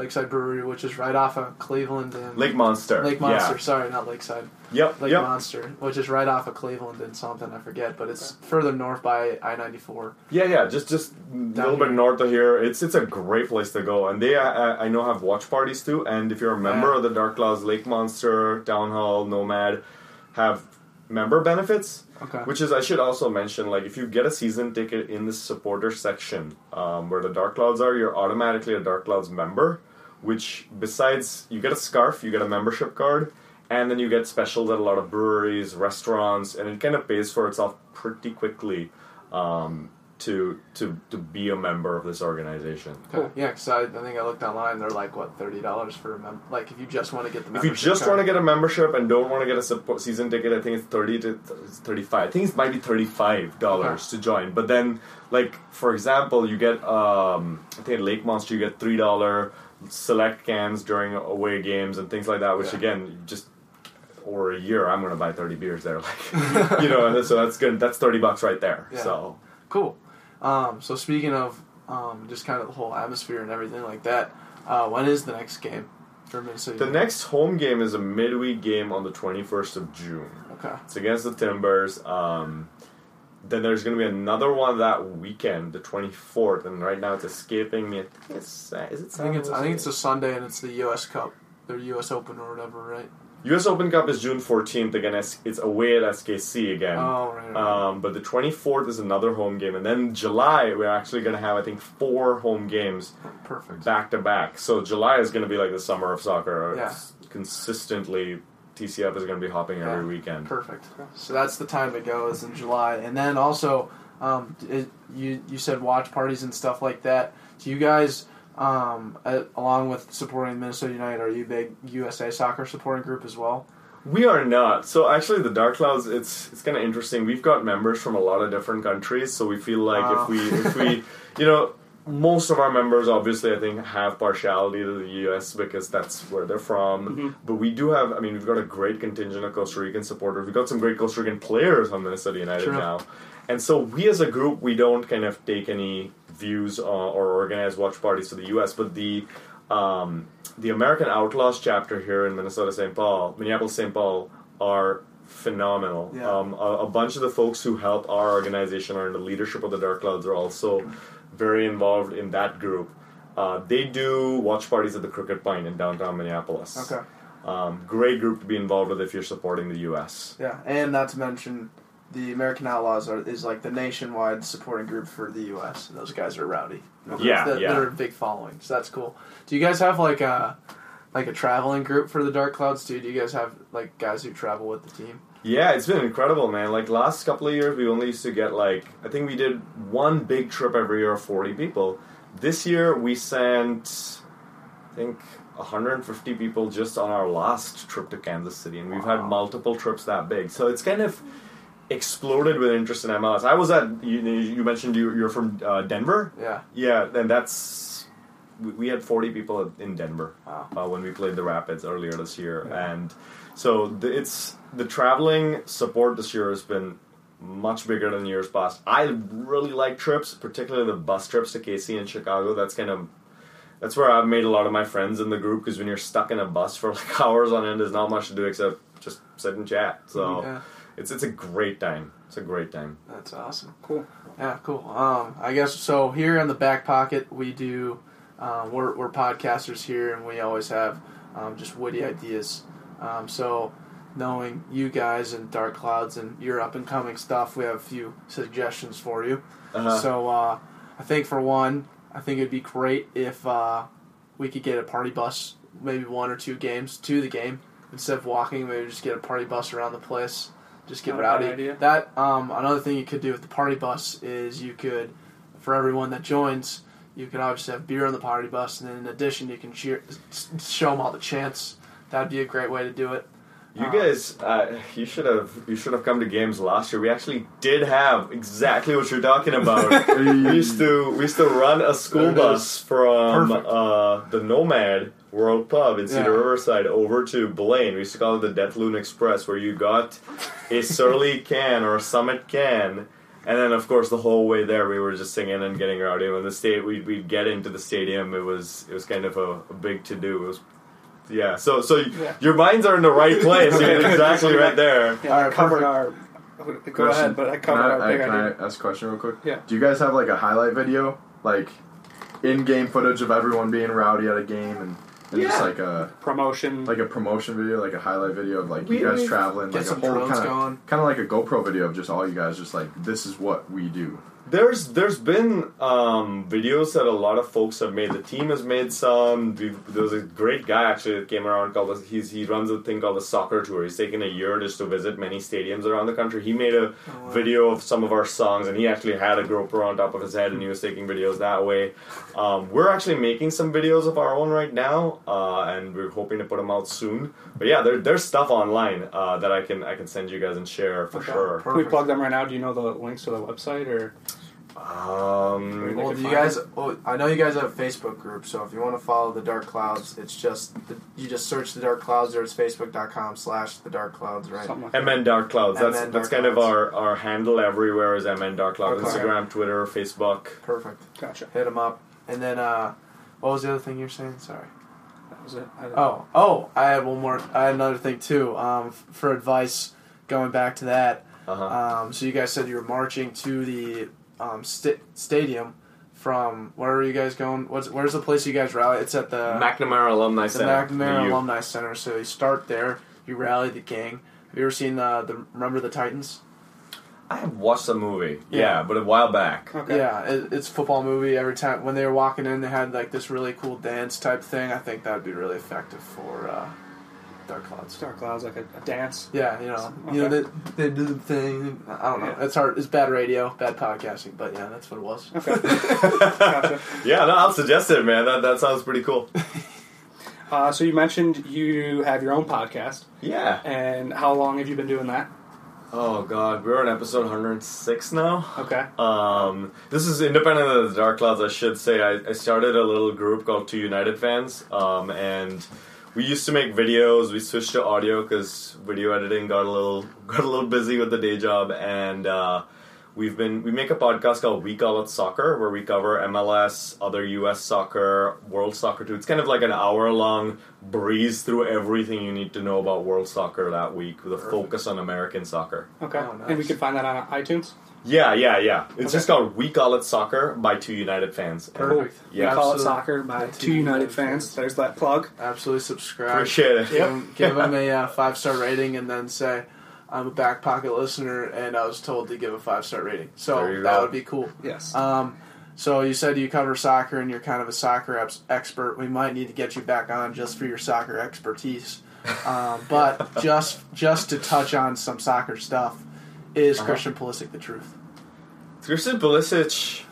Lakeside Brewery, which is right off of Cleveland and Lake Monster. Lake Monster. Sorry, not Lakeside. Yeah. Yep. Lake yep. Monster, which is right off of Cleveland and something I forget, but it's further north by I ninety four. Yeah, yeah, just just a little bit north of here. It's it's a great place to go, and they uh, I know have watch parties too. And if you're a member Yeah. of the Dark Clouds, Lake Monster, Town Hall, Nomad, have member benefits. Okay. Which is I should also mention, like if you get a season ticket in the supporter section um, where the Dark Clouds are, you're automatically a Dark Clouds member. Which besides you get a scarf, you get a membership card, and then you get specials at a lot of breweries, restaurants, and it kind of pays for itself pretty quickly. Um, to to to be a member of this organization. Cool. Yeah, because I, I think I looked online. They're like what thirty dollars for a mem- like if you just want to get the. If you just want to get a membership and don't want to get a support season ticket, I think it's thirty to thirty-five. I think it might be thirty-five dollars to join. But then, like for example, you get um, I think at Lake Monster you get three dollar select cans during away games and things like that. Which Yeah. again, just over a year, I'm going to buy thirty beers there. Like [laughs] you know, so that's good. That's thirty bucks right there. Yeah. So Cool. Um, so speaking of um, just kind of the whole atmosphere and everything like that, uh, when is the next game for Minnesota? the next home game is a midweek game on the twenty-first of June. Okay. It's against the Timbers. Um, then there's going to be another one that weekend, the 24th, and right now it's escaping me. I think it's, is it I think it's I think it's a Sunday and it's the U.S. Cup, their U.S. Open or whatever, right? U.S. Open Cup is June 14th. Again, it's away at SKC again. Oh right. right. Um, but the 24th is another home game, and then July we're actually going to have I think four home games Perfect. back to back. So July is going to be like the summer of soccer. Yeah. It's consistently, TCF is going to be hopping every weekend. Perfect. So that's the time to go is in July, and then also, um, it, you you said watch parties and stuff like that. Do you guys, um, uh, along with supporting Minnesota United, are you a big USA Soccer supporting group as well? We are not. So actually, the Dark Clouds, it's it's kind of interesting. We've got members from a lot of different countries, so we feel like Wow. if we if we [laughs] you know most of our members obviously I think have partiality to the U.S. because that's where they're from. But we do have. I mean, we've got a great contingent of Costa Rican supporters. We've got some great Costa Rican players on Minnesota United Sure. now, and so we as a group we don't kind of take any views uh, or organize watch parties to the U.S. But the um, the American Outlaws chapter here in Minnesota St. Paul, Minneapolis St. Paul, are phenomenal. Yeah. Um, a, a bunch of the folks who help our organization or in the leadership of the Dark Clouds are also very involved in that group. Uh, they do watch parties at the Crooked Pint in downtown Minneapolis. Okay. Um, great group to be involved with if you're supporting the U.S. Yeah, and not to mention, the American Outlaws are is like the nationwide supporting group for the U.S. Those guys are rowdy. Yeah, They're- yeah. They're a big following, so that's cool. Do you guys have like a like a traveling group for the Dark Clouds too? Do you guys have like guys who travel with the team? Yeah, it's been incredible, man. Like last couple of years, we only used to get like I think we did one big trip every year of forty people. This year, we sent I think 150 people just on our last trip to Kansas City, and we've had multiple trips that big. So it's kind of exploded with interest in MLS. I was at you, you mentioned you, you're from uh, Denver. Yeah. Yeah, and that's we, we had 40 people in Denver Wow. uh, when we played the Rapids earlier this year, Yeah. and so the, it's the traveling support this year has been much bigger than years past. I really like trips, particularly the bus trips to KC and Chicago. That's kind of that's where I've made a lot of my friends in the group because when you're stuck in a bus for like [laughs] hours on end, there's not much to do except just sit and chat. So Yeah. It's it's a great time. It's a great time. That's awesome. Cool. Yeah, cool. Um, I guess so. Here in the back pocket, we do. Um, we're we're podcasters here, and we always have um, just witty ideas. Um, so, knowing you guys and Dark Clouds and your up and coming stuff, we have a few suggestions for you. Uh-huh. So, uh, I think for one, I think it'd be great if uh, we could get a party bus, maybe one or two games to the game instead of walking. Maybe just get a party bus around the place. Just get Not a bad rowdy. idea. That um, another thing you could do with the party bus is you could, for everyone that joins, you can obviously have beer on the party bus, and then in addition, you can cheer, show them all the chants. That'd be a great way to do it. You Uh, guys, uh, you should have you should have come to games last year. We actually did have exactly what you're talking about. [laughs] we used to we used to run a school bus from uh, the Nomad World Pub in Cedar Yeah. Riverside over to Blaine. We used to call it the Death Loon Express, where you got a [laughs] Surly can or a Summit can. And then, of course, the whole way there, we were just singing and getting rowdy. When the state, we we'd get into the stadium, it was it was kind of a, a big to do. It was, yeah. So so Yeah. your minds are in the right place. You're exactly right there. [laughs] Yeah, All I covered our. Go ahead, but I Can covered I, our hey, big can idea. I ask a question real quick? Yeah. Do you guys have like a highlight video, like in-game footage of everyone being rowdy at a game, and, and just Yeah. like a Promotion. like a promotion video, like a highlight video of like We- you guys we- traveling, Get like a some whole drones kind going. of kind of like a GoPro video of just all you guys, just like this is what we do. There's there's been um, videos that a lot of folks have made. The team has made some. We've, there was a great guy actually that came around called. the- He's he runs a thing called the Soccer Tour. He's taken a year just to visit many stadiums around the country. He made a video of some of our songs, and he actually had a GoPro on top of his head, and he was taking videos that way. Um, we're actually making some videos of our own right now, uh, and we're hoping to put them out soon. But yeah, there, there's stuff online uh, that I can I can send you guys and share for Okay, sure. Can we plug them right now? Do you know the links to the website or? Um, Well, do you guys? Well, I know you guys have a Facebook group, so if you want to follow the Dark Clouds, it's just the, you just search the Dark Clouds, or it's facebook.com slash the Dark Clouds, right? Something like that. MN Dark Clouds. That's MN that's Dark kind of our, our handle everywhere is MN Dark Clouds. Okay. Instagram, Twitter, Facebook. Perfect. Gotcha. Hit them up, and then uh, what was the other thing you were saying? Sorry. That was it. I, Oh, oh, I had one more. I had another thing too. Um, f- for advice, going back to that. Uh-huh. Um, so you guys said you were marching to the um, sta- stadium from where are you guys going? What's where's the place you guys rally? It's at the McNamara Alumni the Center. McNamara The U. Alumni Center. So you start there. You rally the gang. Have you ever seen uh, the Remember the Titans? I have watched the movie. Yeah, Yeah. but a while back. okay. Yeah, it, it's a football movie. Every time when they were walking in, they had like this really cool dance type thing. I think that would be really effective for uh, Dark Clouds. Dark Clouds, like a, a dance. Yeah, you know, Okay. you know they, they do the thing. I don't know. Yeah. It's hard. It's bad radio, bad podcasting, but yeah, that's what it was. Okay. [laughs] gotcha. Yeah, no, I'll suggest it, man. That that sounds pretty cool. [laughs] Uh, so you mentioned you have your own podcast, Yeah. and how long have you been doing that? Oh God, we're on episode 106 now. Okay. Um, this is independent of the Dark Clouds, I should say. I, I started a little group called Two United Fans, um, and we used to make videos. We switched to audio because video editing got a little [laughs] got a little busy with the day job, and uh, we've been we make a podcast called We Call It Soccer, where we cover MLS, other U.S. soccer, world soccer too. It's kind of like an hour long breeze through everything you need to know about world soccer that week, with a focus on American soccer. Okay. Oh, nice. And we can find that on iTunes. Yeah, yeah, yeah. It's Okay. just called We Call It Soccer by Two United Fans. And Perfect. Yeah. we call it soccer by Two two United United fans. fans. There's that plug. Absolutely subscribe. Appreciate it. Give, them, give them a [laughs] uh, five star rating, and then say, "I'm a back pocket listener, and I was told to give a five star rating." So that would be cool. Yes. Um, so you said you cover soccer, and you're kind of a soccer ex- expert. We might need to get you back on just for your soccer expertise. Um, [laughs] but just just to touch on some soccer stuff, is Uh-huh. Christian Pulisic the truth? Christian Pulisic,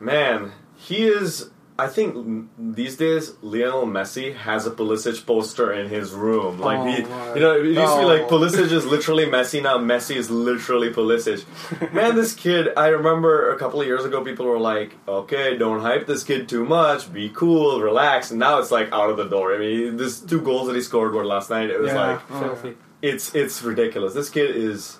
man, he is. I think these days Lionel Messi has a Pulisic poster in his room. Like Oh, he, you know, it used to be like. Pulisic is literally Messi. Now Messi is literally Pulisic. [laughs] Man, this kid. I remember a couple of years ago, people were like, "Okay, don't hype this kid too much. Be cool, relax." And now it's like out of the door. I mean, this two goals that he scored were last night. It was Yeah. like Filthy. it's it's ridiculous. This kid is.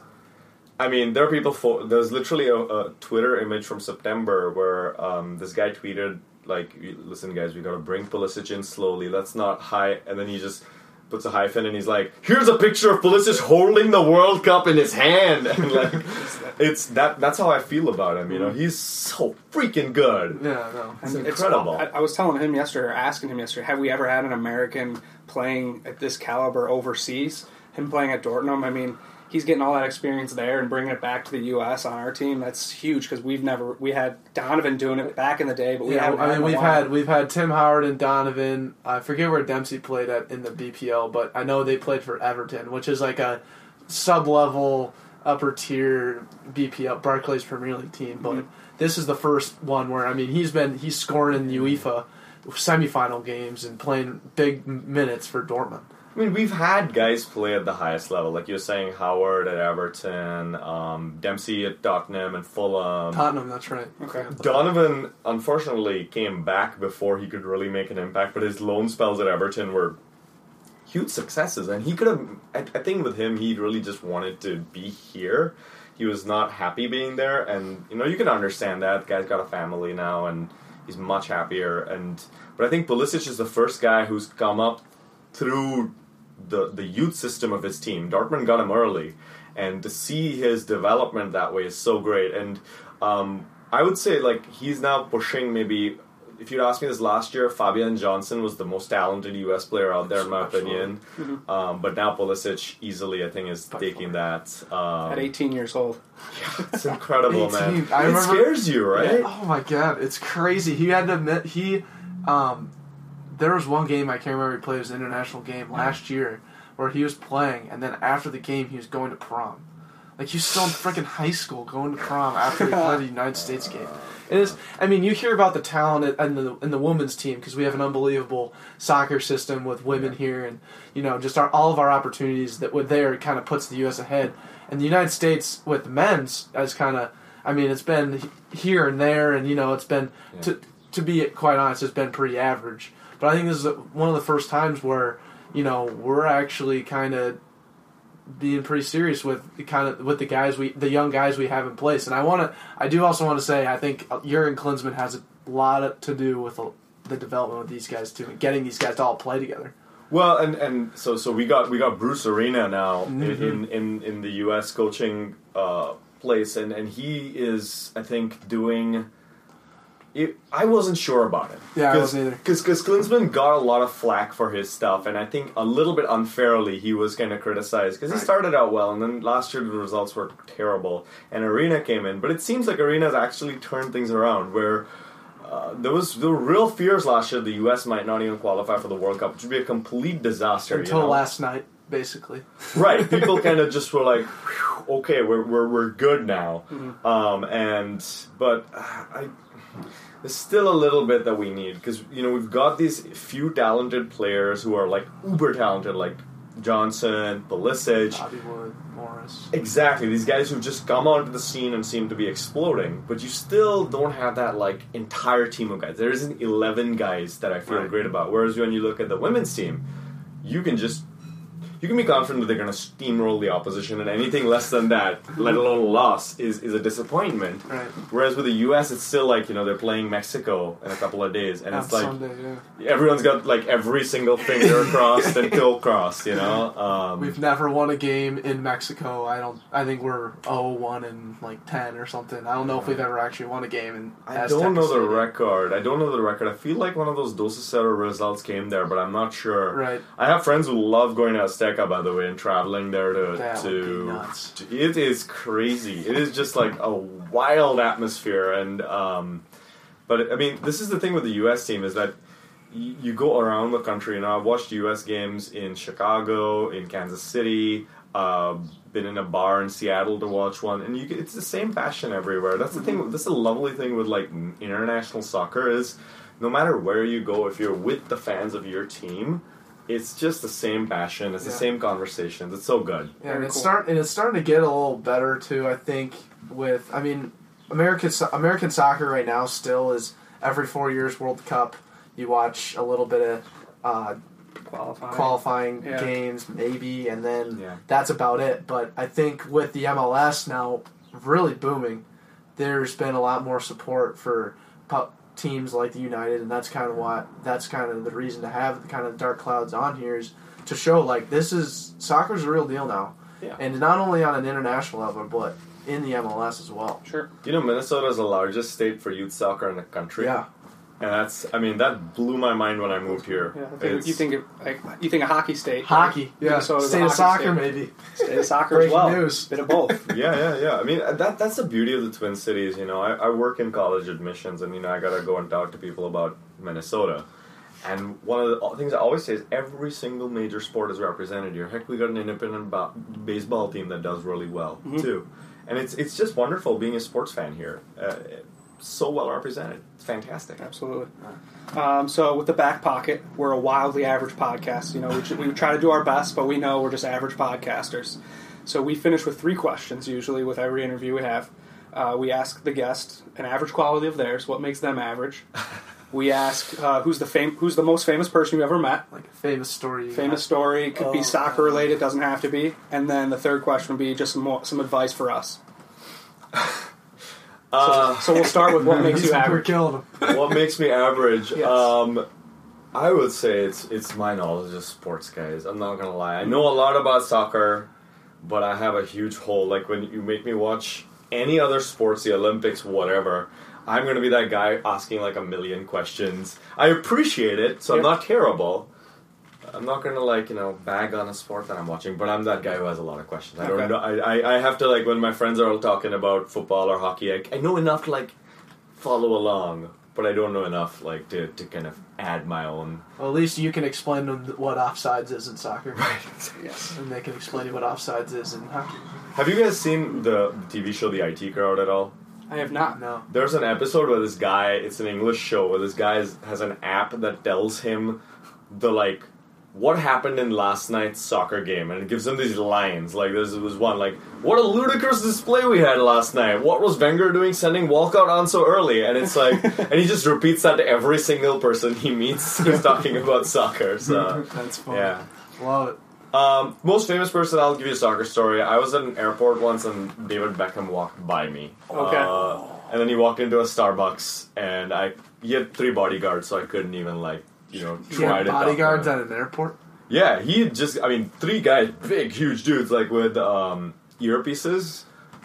I mean, there are people. For, there's literally a, a Twitter image from September where um, this guy tweeted like, "Listen, guys, we gotta bring Pulisic in slowly. Let's not high." And then he just puts a hyphen and he's like, "Here's a picture of Pulisic holding the World Cup in his hand." [laughs] And like, it's that. That's how I feel about him. You know, he's so freaking good. Yeah, no. It's And incredible. I, I was telling him yesterday, or asking him yesterday, have we ever had an American playing at this caliber overseas? Him playing at Dortmund, I mean, he's getting all that experience there and bringing it back to the U.S. on our team. That's huge because we've never we had Donovan doing it back in the day, but we yeah, haven't. I had mean we've had we've had Tim Howard and Donovan. I forget where Dempsey played at in the BPL, but I know they played for Everton, which is like a sub level upper tier BPL Barclays Premier League team. But Mhm. this is the first one where I mean he's been he's scoring in UEFA semifinal games and playing big minutes for Dortmund. I mean, we've had guys play at the highest level, like you're saying, Howard at Everton, um, Dempsey at Tottenham and Fulham. Tottenham, that's right. Okay. Donovan unfortunately came back before he could really make an impact, but his loan spells at Everton were huge successes, and he could have. I, I think with him, he really just wanted to be here. he was not happy being there, and you know you can understand that. The guy's got a family now, and he's much happier. And but I think Pulisic is the first guy who's come up through the the youth system of his team. Dortmund got him early, and to see his development that way is so great. And um, I would say like he's now pushing maybe. If you'd asked me this last year, Fabian Johnson was the most talented U.S. player out there, in my Absolutely. opinion. Um, but now Pulisic easily, I think, is By taking that. Um, At 18 years old. Yeah, it's incredible, [laughs] man. I it remember- scares you, right? Oh my god, it's crazy. He had to admit he um there was one game I can't remember he played it was an international game last year where he was playing and then after the game he was going to prom. Like he was still in freaking high school going to prom after he played the [laughs] United States game. It is. I mean, you hear about the talent in the in the women's team because we have an unbelievable soccer system with women here, and you know, just our, all of our opportunities that were there kind of puts the U.S. ahead. And the United States with men's as kind of, I mean, it's been here and there, and you know, it's been to to be quite honest, it's been pretty average. But I think this is one of the first times where you know we're actually kind of being pretty serious with the kind of with the guys we the young guys we have in place. And I want to I do also want to say I think Jurgen Klinsmann has a lot to do with the development of these guys too and getting these guys to all play together. Well, and and so so we got we got Bruce Arena now in, Mhm. in in in the U.S. coaching uh, place, and and he is I think doing. It, I wasn't sure about it. Yeah, I wasn't either. Because Klinsmann got a lot of flack for his stuff, and I think a little bit unfairly he was kind of criticized because he Right. started out well, and then last year the results were terrible, and Arena came in. But it seems like Arena's actually turned things around where. Uh, there was there were real fears last year the U.S. might not even qualify for the World Cup, which would be a complete disaster. you Until know? last night, basically. [laughs] right people [laughs] kind of just were like okay we're, we're, we're good now um, and but uh, I there's still a little bit that we need because you know we've got these few talented players who are like uber talented like Johnson Pulisic Bobby Wood, Morris. Exactly, these guys who've just come onto the scene and seem to be exploding, but you still don't have that like entire team of guys. There isn't eleven guys that I feel Right. great about. Whereas when you look at the women's team, you can just you can be confident that they're going to steamroll the opposition, and anything less than that, let alone a loss, is is a disappointment. Right. Whereas with the U.S., it's still like you know they're playing Mexico in a couple of days, and it's like Sunday, yeah. everyone's got like every single finger [laughs] crossed and toe crossed. You know, um, We've never won a game in Mexico. I don't. I think we're 0-1 and like 10 or something. I don't know if we've ever actually won a game in. I don't know the Stadium. record. I don't know the record. I feel like one of those Dos Cero results came there, but I'm not sure. Right. I have friends who love going to By the way, and traveling there to. To, to- it is crazy. It is just like a wild atmosphere, and um, but I mean, this is the thing with the U.S. team is that you go around the country. and I've watched U.S. games in Chicago, in Kansas City. Uh, been in a bar in Seattle to watch one, and you get, it's the same passion everywhere. That's the thing. That's the lovely thing with like international soccer is, no matter where you go, if you're with the fans of your team, it's just the same passion. It's the same conversations. It's so good. Yeah, and it's cool. start and it's starting to get a little better too. I think with I mean, American so- American soccer right now still is every four years World Cup. You watch a little bit of uh, Qualifying. qualifying Yeah. games, maybe, and then Yeah. that's about it. But I think with the MLS now really booming, there's been a lot more support for pu- teams like the United, and that's kind of what that's kind of the reason to have the kind of dark clouds on here is to show like this is soccer's a real deal now, Yeah. and not only on an international level, but in the MLS as well. Sure. You know, Minnesota is the largest state for youth soccer in the country. Yeah, and that's I mean that blew my mind when I moved here. Yeah, I think you think of, like you think a hockey state. hockey, yeah, Minnesota's a state of soccer state. maybe. State of soccer as well. news. Bit of both. [laughs] yeah, yeah, yeah. I mean, that that's the beauty of the Twin Cities. You know, I, I work in college admissions, and you know, I gotta go and talk to people about Minnesota. And one of the things I always say is every single major sport is represented here. Heck, we got an independent ba- baseball team that does really well too. And it's it's just wonderful being a sports fan here. Uh, so well represented. It's fantastic. Absolutely. Um, so with the back pocket, we're a wildly average podcast. You know, we, we try to do our best, but we know we're just average podcasters. So we finish with three questions usually with every interview we have. Uh, we ask the guest an average quality of theirs, what makes them average. [laughs] We ask uh, who's the fam- who's the most famous person you ever met. Like a famous story. Famous story could be Oh. soccer related, doesn't have to be. And then the third question would be just some more, some advice for us. [laughs] Uh, So we'll start with what [laughs] makes you average. killing [laughs] what makes me average? Yes. Um, I would say it's it's my knowledge of sports, guys. I'm not gonna lie. I know a lot about soccer, but I have a huge hole. Like when you make me watch any other sports, the Olympics, whatever, I'm gonna be that guy asking like a million questions. I appreciate it, so I'm not terrible. I'm not gonna like you know bag on a sport that I'm watching, but I'm that guy who has a lot of questions. I don't Okay. know. I, I I have to like when my friends are all talking about football or hockey. I, I know enough to like follow along, but I don't know enough like to, to kind of add my own. Well, at least you can explain them what offsides is in soccer. [laughs] Right? yes. And they can explain you what offsides is in hockey. Have you guys seen the TV show The IT Crowd at all? I have not. No. There's an episode where this guy, it's an English show, where this guy is, has an app that tells him the like what happened in last night's soccer game, and it gives him these lines. Like this was one like, "What a ludicrous display we had last night! What was Wenger doing sending Walcott on so early?" And it's like, [laughs] and he just repeats that to every single person he meets [laughs] who's talking about soccer. So That's fun. yeah. Love it. Um, most famous person, I'll give you a soccer story. I was at an airport once and David Beckham walked by me. Okay. Uh, and then he walked into a Starbucks and I he had three bodyguards, so I couldn't even like you know You try have to. talk to bodyguards him. at an airport? Yeah, he just I mean three guys, big huge dudes like with um, earpieces,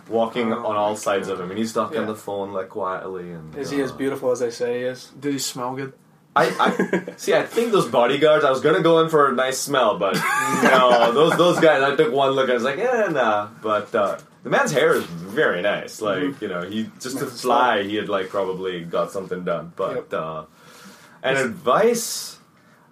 walking Oh on all sides God. of him, and he's talking on the phone like quietly. And Is he as uh, beautiful as they say he is? Did he smell good? I, I [laughs] see. I think those bodyguards. I was gonna go in for a nice smell, but no, those those guys. I took one look. I was like, eh, nah. But uh, the man's hair is very nice. Like Mhm. you know, he just to fly, he had like probably got something done. But uh, and advice,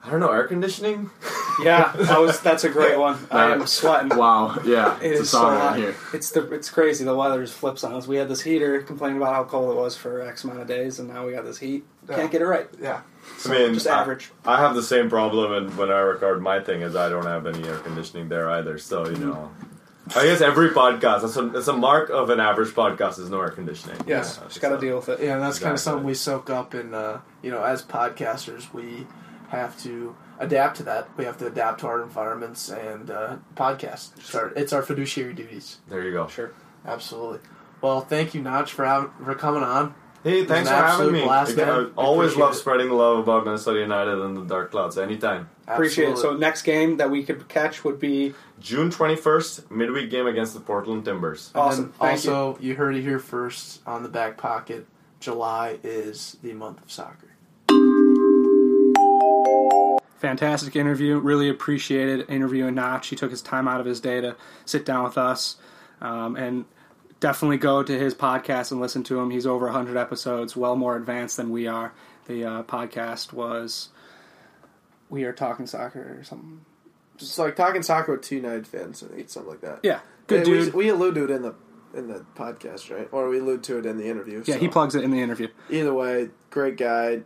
I don't know, air conditioning. [laughs] Yeah, that was that's a great one. [laughs] I am sweating. Wow, yeah, It it's a is so hot. right here. It's the it's crazy. The weather just flips on us. We had this heater complaining about how cold it was for X amount of days, and now we got this heat. Yeah. Can't get it right. Yeah. I mean, Just I- average. I have the same problem, and when I record my thing, is I don't have any air conditioning there either. So you mm. know, I guess every podcast that's a, that's a mark of an average podcast is no air conditioning. Yes, Yeah, just got to so- deal with it. Yeah, and that's kind of something we soak up in, uh, you know, as podcasters, we have to adapt to that. We have to adapt to our environments and uh, podcast. It's our, it's our fiduciary duties. There you go. Sure. Absolutely. Well, thank you, Nach, for, having, for coming on. Hey, thanks for having me. blast, Again. I always love it. spreading the love about Minnesota United and the Dark Clouds anytime. Appreciate it. So next game that we could catch would be June 21st, midweek game against the Portland Timbers. Awesome. then Thank also, you. heard it here first on the back pocket. July is the month of soccer. fantastic interview. Really appreciated interviewing Nach. He took his time out of his day to sit down with us, um, and definitely go to his podcast and listen to him. He's over 100 episodes, well more advanced than we are. The uh, podcast was "We Are Talking Soccer" or something. It's like talking soccer with two United fans, think something like that. Yeah, good Yeah, we- dude. We, allude to it in the in the podcast, right? Or we allude to it in the interview. yeah, so. he plugs it in the interview. Either way, great guy.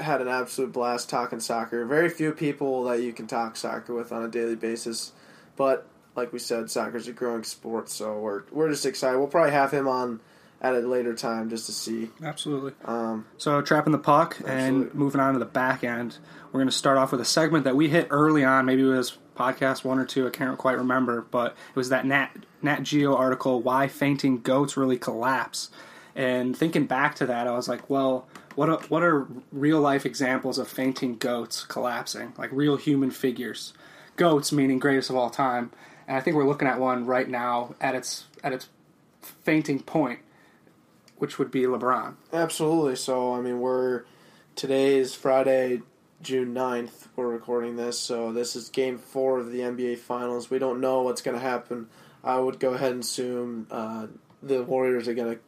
Had an absolute blast talking soccer. Very few people that you can talk soccer with on a daily basis, but like we said, soccer's a growing sport, so we're we're just excited. We'll probably have him on at a later time just to see. Absolutely. Um, So trapping the puck and moving on to the back end. We're going to start off with a segment that we hit early on. Maybe it was podcast one or two. I can't quite remember, but it was that Nat Nat Geo article, "Why Fainting Goats Really Collapse." And thinking back to that, I was like, well, what are, what are real life examples of fainting goats collapsing? Like real human figures, goats meaning greatest of all time. And I think we're looking at one right now at its at its fainting point, which would be LeBron. Absolutely. So, I mean, we're today is Friday, June 9th. We're recording this, so this is game four of the NBA Finals. We don't know what's going to happen. I would go ahead and assume uh, the Warriors are going to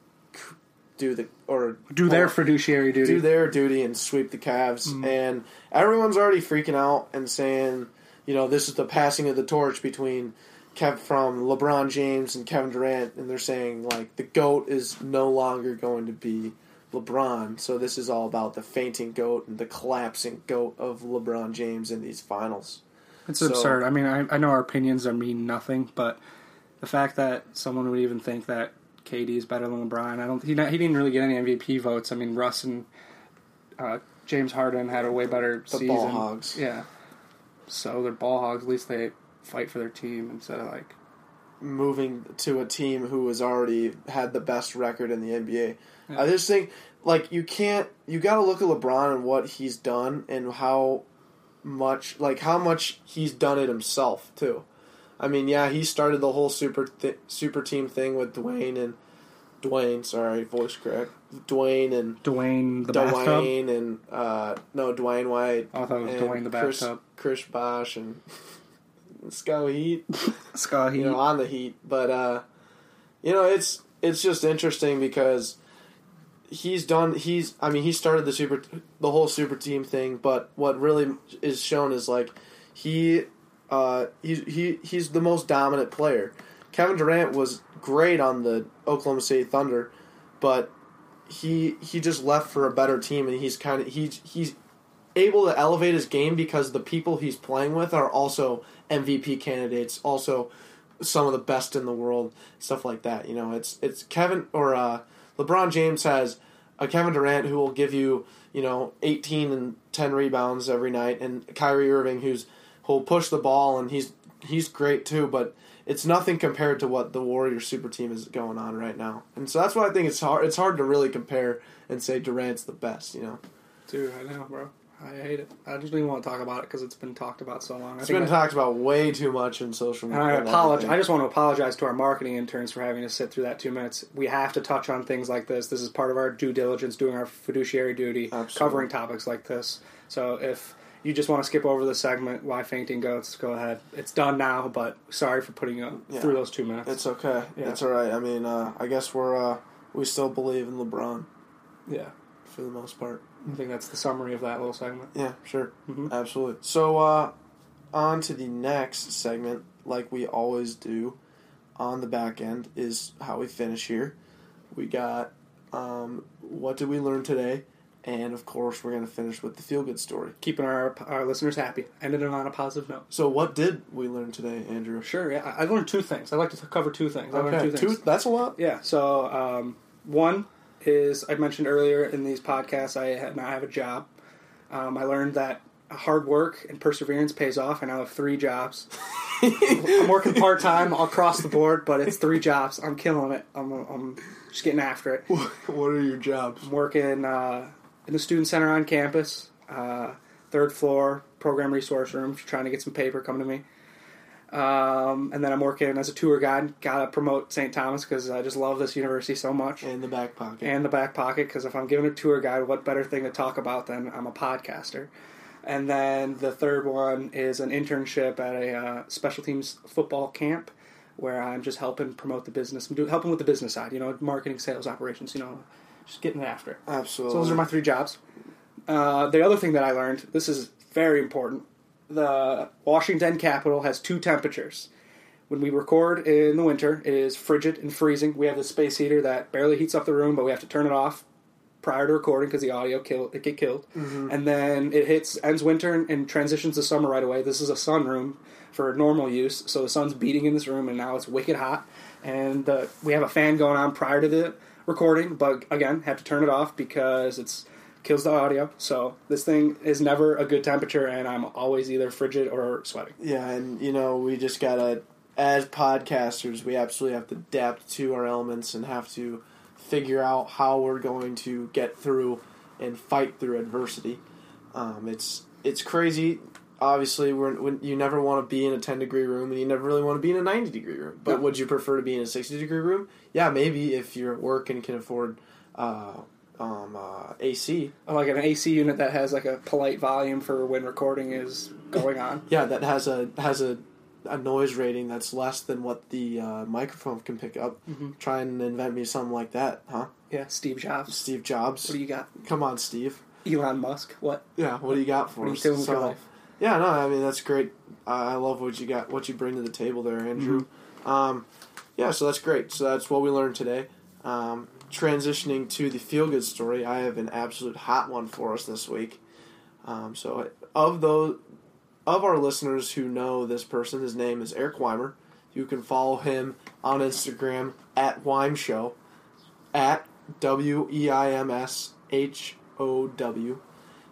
do the or do their fiduciary duty. do their duty and sweep the Cavs. Mm-hmm. And everyone's already freaking out and saying, you know, this is the passing of the torch between Kev from LeBron James and Kevin Durant, and they're saying like the goat is no longer going to be LeBron. So this is all about the fainting goat and the collapsing goat of LeBron James in these finals. It's So- absurd. I mean, I, I know our opinions are mean nothing, but the fact that someone would even think that KD is better than LeBron, I don't. He not, he didn't really get any MVP votes. I mean, Russ and uh, James Harden had a way better The season. ball hogs. Yeah. So they're ball hogs. At least they fight for their team instead of like moving to a team who has already had the best record in the NBA. Yeah. I just think like you can't you got to look at LeBron and what he's done and how much like how much he's done it himself too. I mean, yeah, he started the whole super th- super team thing with Dwayne and Dwayne. Sorry, voice crack. Dwayne and Dwayne the bathtub. Dwayne and uh, no Dwayne White. I thought it was Dwayne the Chris, bathtub. Chris Bosh and [laughs] Sco Heat. [laughs] Scott You know, on the Heat, but uh, you know, it's it's just interesting because he's done. He's I mean, he started the super the whole super team thing, but what really is shown is like he uh, he, he he's the most dominant player. Kevin Durant was great on the Oklahoma City Thunder, but he he just left for a better team, and he's kind of he's he's able to elevate his game because the people he's playing with are also MVP candidates, also some of the best in the world, stuff like that. You know, it's it's Kevin or uh, LeBron James has a Kevin Durant who will give you you know 18 and 10 rebounds every night, and Kyrie Irving who's who'll push the ball and he's he's great too, but it's nothing compared to what the Warriors super team is going on right now. And so that's why I think it's hard it's hard to really compare and say Durant's the best, you know. Dude, I know, bro. I hate it. I just don't even want to talk about it because it's been talked about so long. I It's been I- talked about way too much in social And media. I apologize. I just want to apologize to our marketing interns for having to sit through that two minutes. We have to touch on things like this. This is part of our due diligence, doing our fiduciary duty, Absolutely. covering topics like this. So if you just want to skip over the segment, why fainting goats, go ahead. It's done now, but sorry for putting you Yeah. through those two minutes. It's okay. Yeah. It's all right. I mean, uh, I guess we're uh, we still believe in LeBron yeah, for the most part. I think that's the summary of that little segment. Yeah, sure, Mhm. absolutely. So, uh, on to the next segment, like we always do, on the back end is how we finish here. We got um, what did we learn today, and of course, we're gonna finish with the feel good story. Keeping our our listeners happy, ended it on a positive note. So, what did we learn today, Andrew? Sure, yeah. I learned two things. I like to cover two things. I learned Okay, two things. two. That's a lot. Yeah. So um, one is I mentioned earlier in these podcasts I had now have a job. Um, I learned that hard work and perseverance pays off. I now have three jobs. [laughs] I'm working part time across the board, but it's three jobs. I'm killing it. I'm, I'm just getting after it. [laughs] what are your jobs? I'm working uh, in the student center on campus, uh, third floor program resource room, trying to get some paper coming to me. Um, and then I'm working as a tour guide. Gotta promote St. Thomas because I just love this university so much. In the back pocket. And the back pocket because if I'm giving a tour guide, what better thing to talk about than I'm a podcaster? And then the third one is an internship at a uh, special teams football camp where I'm just helping promote the business. I'm doing, helping with the business side, you know, marketing, sales, operations, you know, just getting it after it. Absolutely. So those are my three jobs. Uh, the other thing that I learned, this is very important. The Washington Capitol has two temperatures. When we record in the winter, it is frigid and freezing. We have the space heater that barely heats up the room, but we have to turn it off prior to recording because the audio kill it get killed. And then it hits ends winter and, and transitions to summer right away. This is a sunroom for normal use, so the sun's beating in this room, and now it's wicked hot. And uh, we have a fan going on prior to the recording, but again, have to turn it off because it's kills the audio. So this thing is never a good temperature, and I'm always either frigid or sweating. Yeah, and you know, we just gotta, as podcasters, we absolutely have to adapt to our elements and have to figure out how we're going to get through and fight through adversity. Um, it's it's crazy. Obviously, we're, when, you never want to be in a 10 degree room and you never really want to be in a 90 degree room. But No. would you prefer to be in a 60 degree room? Yeah, maybe if you're at work and can afford uh, um, uh, AC. Like an AC unit that has like a polite volume for when recording is going on. [laughs] Yeah, that has a has a, a noise rating that's less than what the uh, microphone can pick up. Mhm. Try and invent me something like that, huh? Yeah, Steve Jobs. Steve Jobs. What do you got? Come on, Steve. Elon Musk. What? Yeah, what do you got for What us? doing with your So- life? Yeah, no, I mean that's great. I I love what you got, what you bring to the table there, Andrew. Mm-hmm. Um, yeah, so that's great. So that's what we learned today. Um, transitioning to the feel good story, I have an absolute hot one for us this week. Um, so of those of our listeners who know this person, his name is Eric Weimer. You can follow him on Instagram at Weim Show at W E I M S H O W.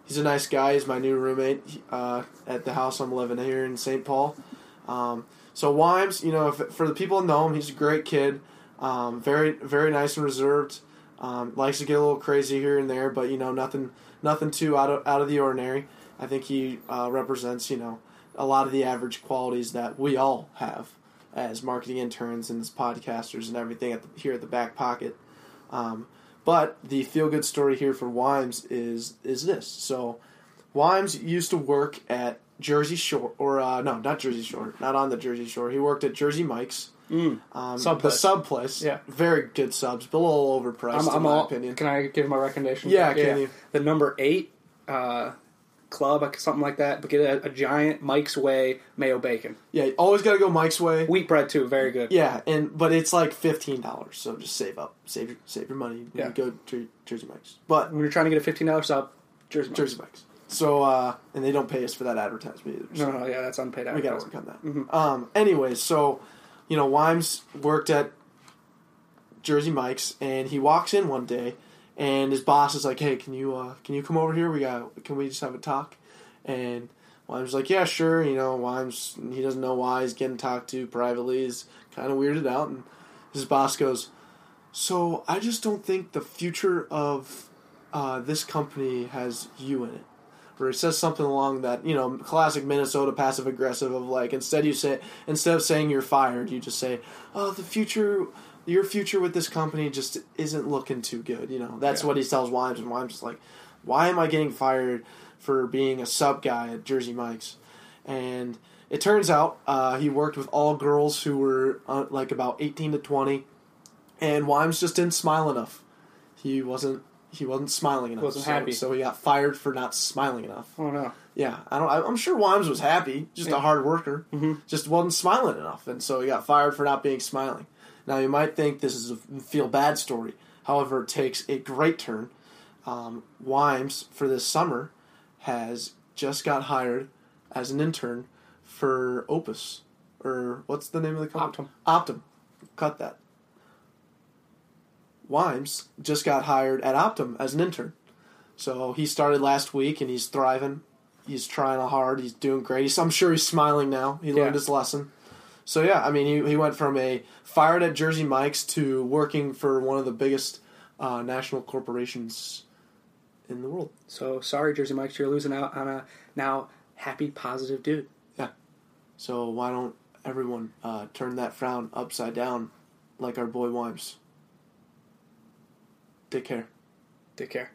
He's a nice guy. He's my new roommate uh, at the house I'm living here in St. Paul. Um, so Wimes, you know, if, for the people who know him, he's a great kid. Um, very very nice and reserved. Um, likes to get a little crazy here and there, but you know nothing nothing too out of out of the ordinary. I think he uh, represents you know a lot of the average qualities that we all have as marketing interns and as podcasters and everything at the, here at the back pocket. Um, but the feel good story here for Wimes is is this. So Wimes used to work at Jersey Shore, or uh, no, not Jersey Shore, not on the Jersey Shore. He worked at Jersey Mike's. Mm. Um, Sub the place. sub place, Yeah. very good subs, but a little overpriced I'm, in I'm my all, opinion. Can I give my recommendation? Yeah, can you? The number eight uh, club, something like that, but get a, a giant Mike's Way mayo bacon. Yeah, you always got to go Mike's way. Wheat bread too, very good. Yeah, and but it's like fifteen dollars, so just save up, save your save your money when Yeah. you go to Jersey Mike's. But When you're trying to get a fifteen dollar sub, Jersey. Mike's. Jersey Mike's. So uh, and they don't pay us for that advertisement either. so- No, no, yeah, that's unpaid We gotta advertising. work on that. Um, anyways, so you know, Wimes worked at Jersey Mike's, and he walks in one day, and his boss is like, "Hey, can you uh, can you come over here? We got can we just have a talk?" And Wimes like, "Yeah, sure." You know, Wimes he doesn't know why he's getting talked to privately. He's kind of weirded out, and his boss goes, "So I just don't think the future of uh, this company has you in it." Or it says something along that you know classic Minnesota passive aggressive of like instead you say instead of saying you're fired you just say oh the future your future with this company just isn't looking too good you know? That's Yeah. what he tells Wimes and Wimes is like why am I getting fired for being a sub guy at Jersey Mike's? And it turns out uh, he worked with all girls who were uh, like about 18 to 20 and Wimes just didn't smile enough. He wasn't he wasn't smiling enough Wasn't so, happy. so he got fired for not smiling enough Oh no. yeah, I don't. I- I'm sure Wimes was happy, just a hard worker, Mhm. just wasn't smiling enough, and so he got fired for not being smiling. Now you might think this is a feel bad story, however, it takes a great turn. Um, Wimes for this summer has just got hired as an intern for Opus, or what's the name of the company? Optum. Optum. Cut that. Wimes just got hired at Optum as an intern. So he started last week and he's thriving. He's trying hard. He's doing great. He's, I'm sure he's smiling now. He learned Yeah. his lesson. So yeah, I mean, he, he went from a fired at Jersey Mike's to working for one of the biggest uh, national corporations in the world. So sorry, Jersey Mike's, you're losing out on a now happy, positive dude. Yeah. So why don't everyone uh, turn that frown upside down like our boy Wimes? Take care. Take care.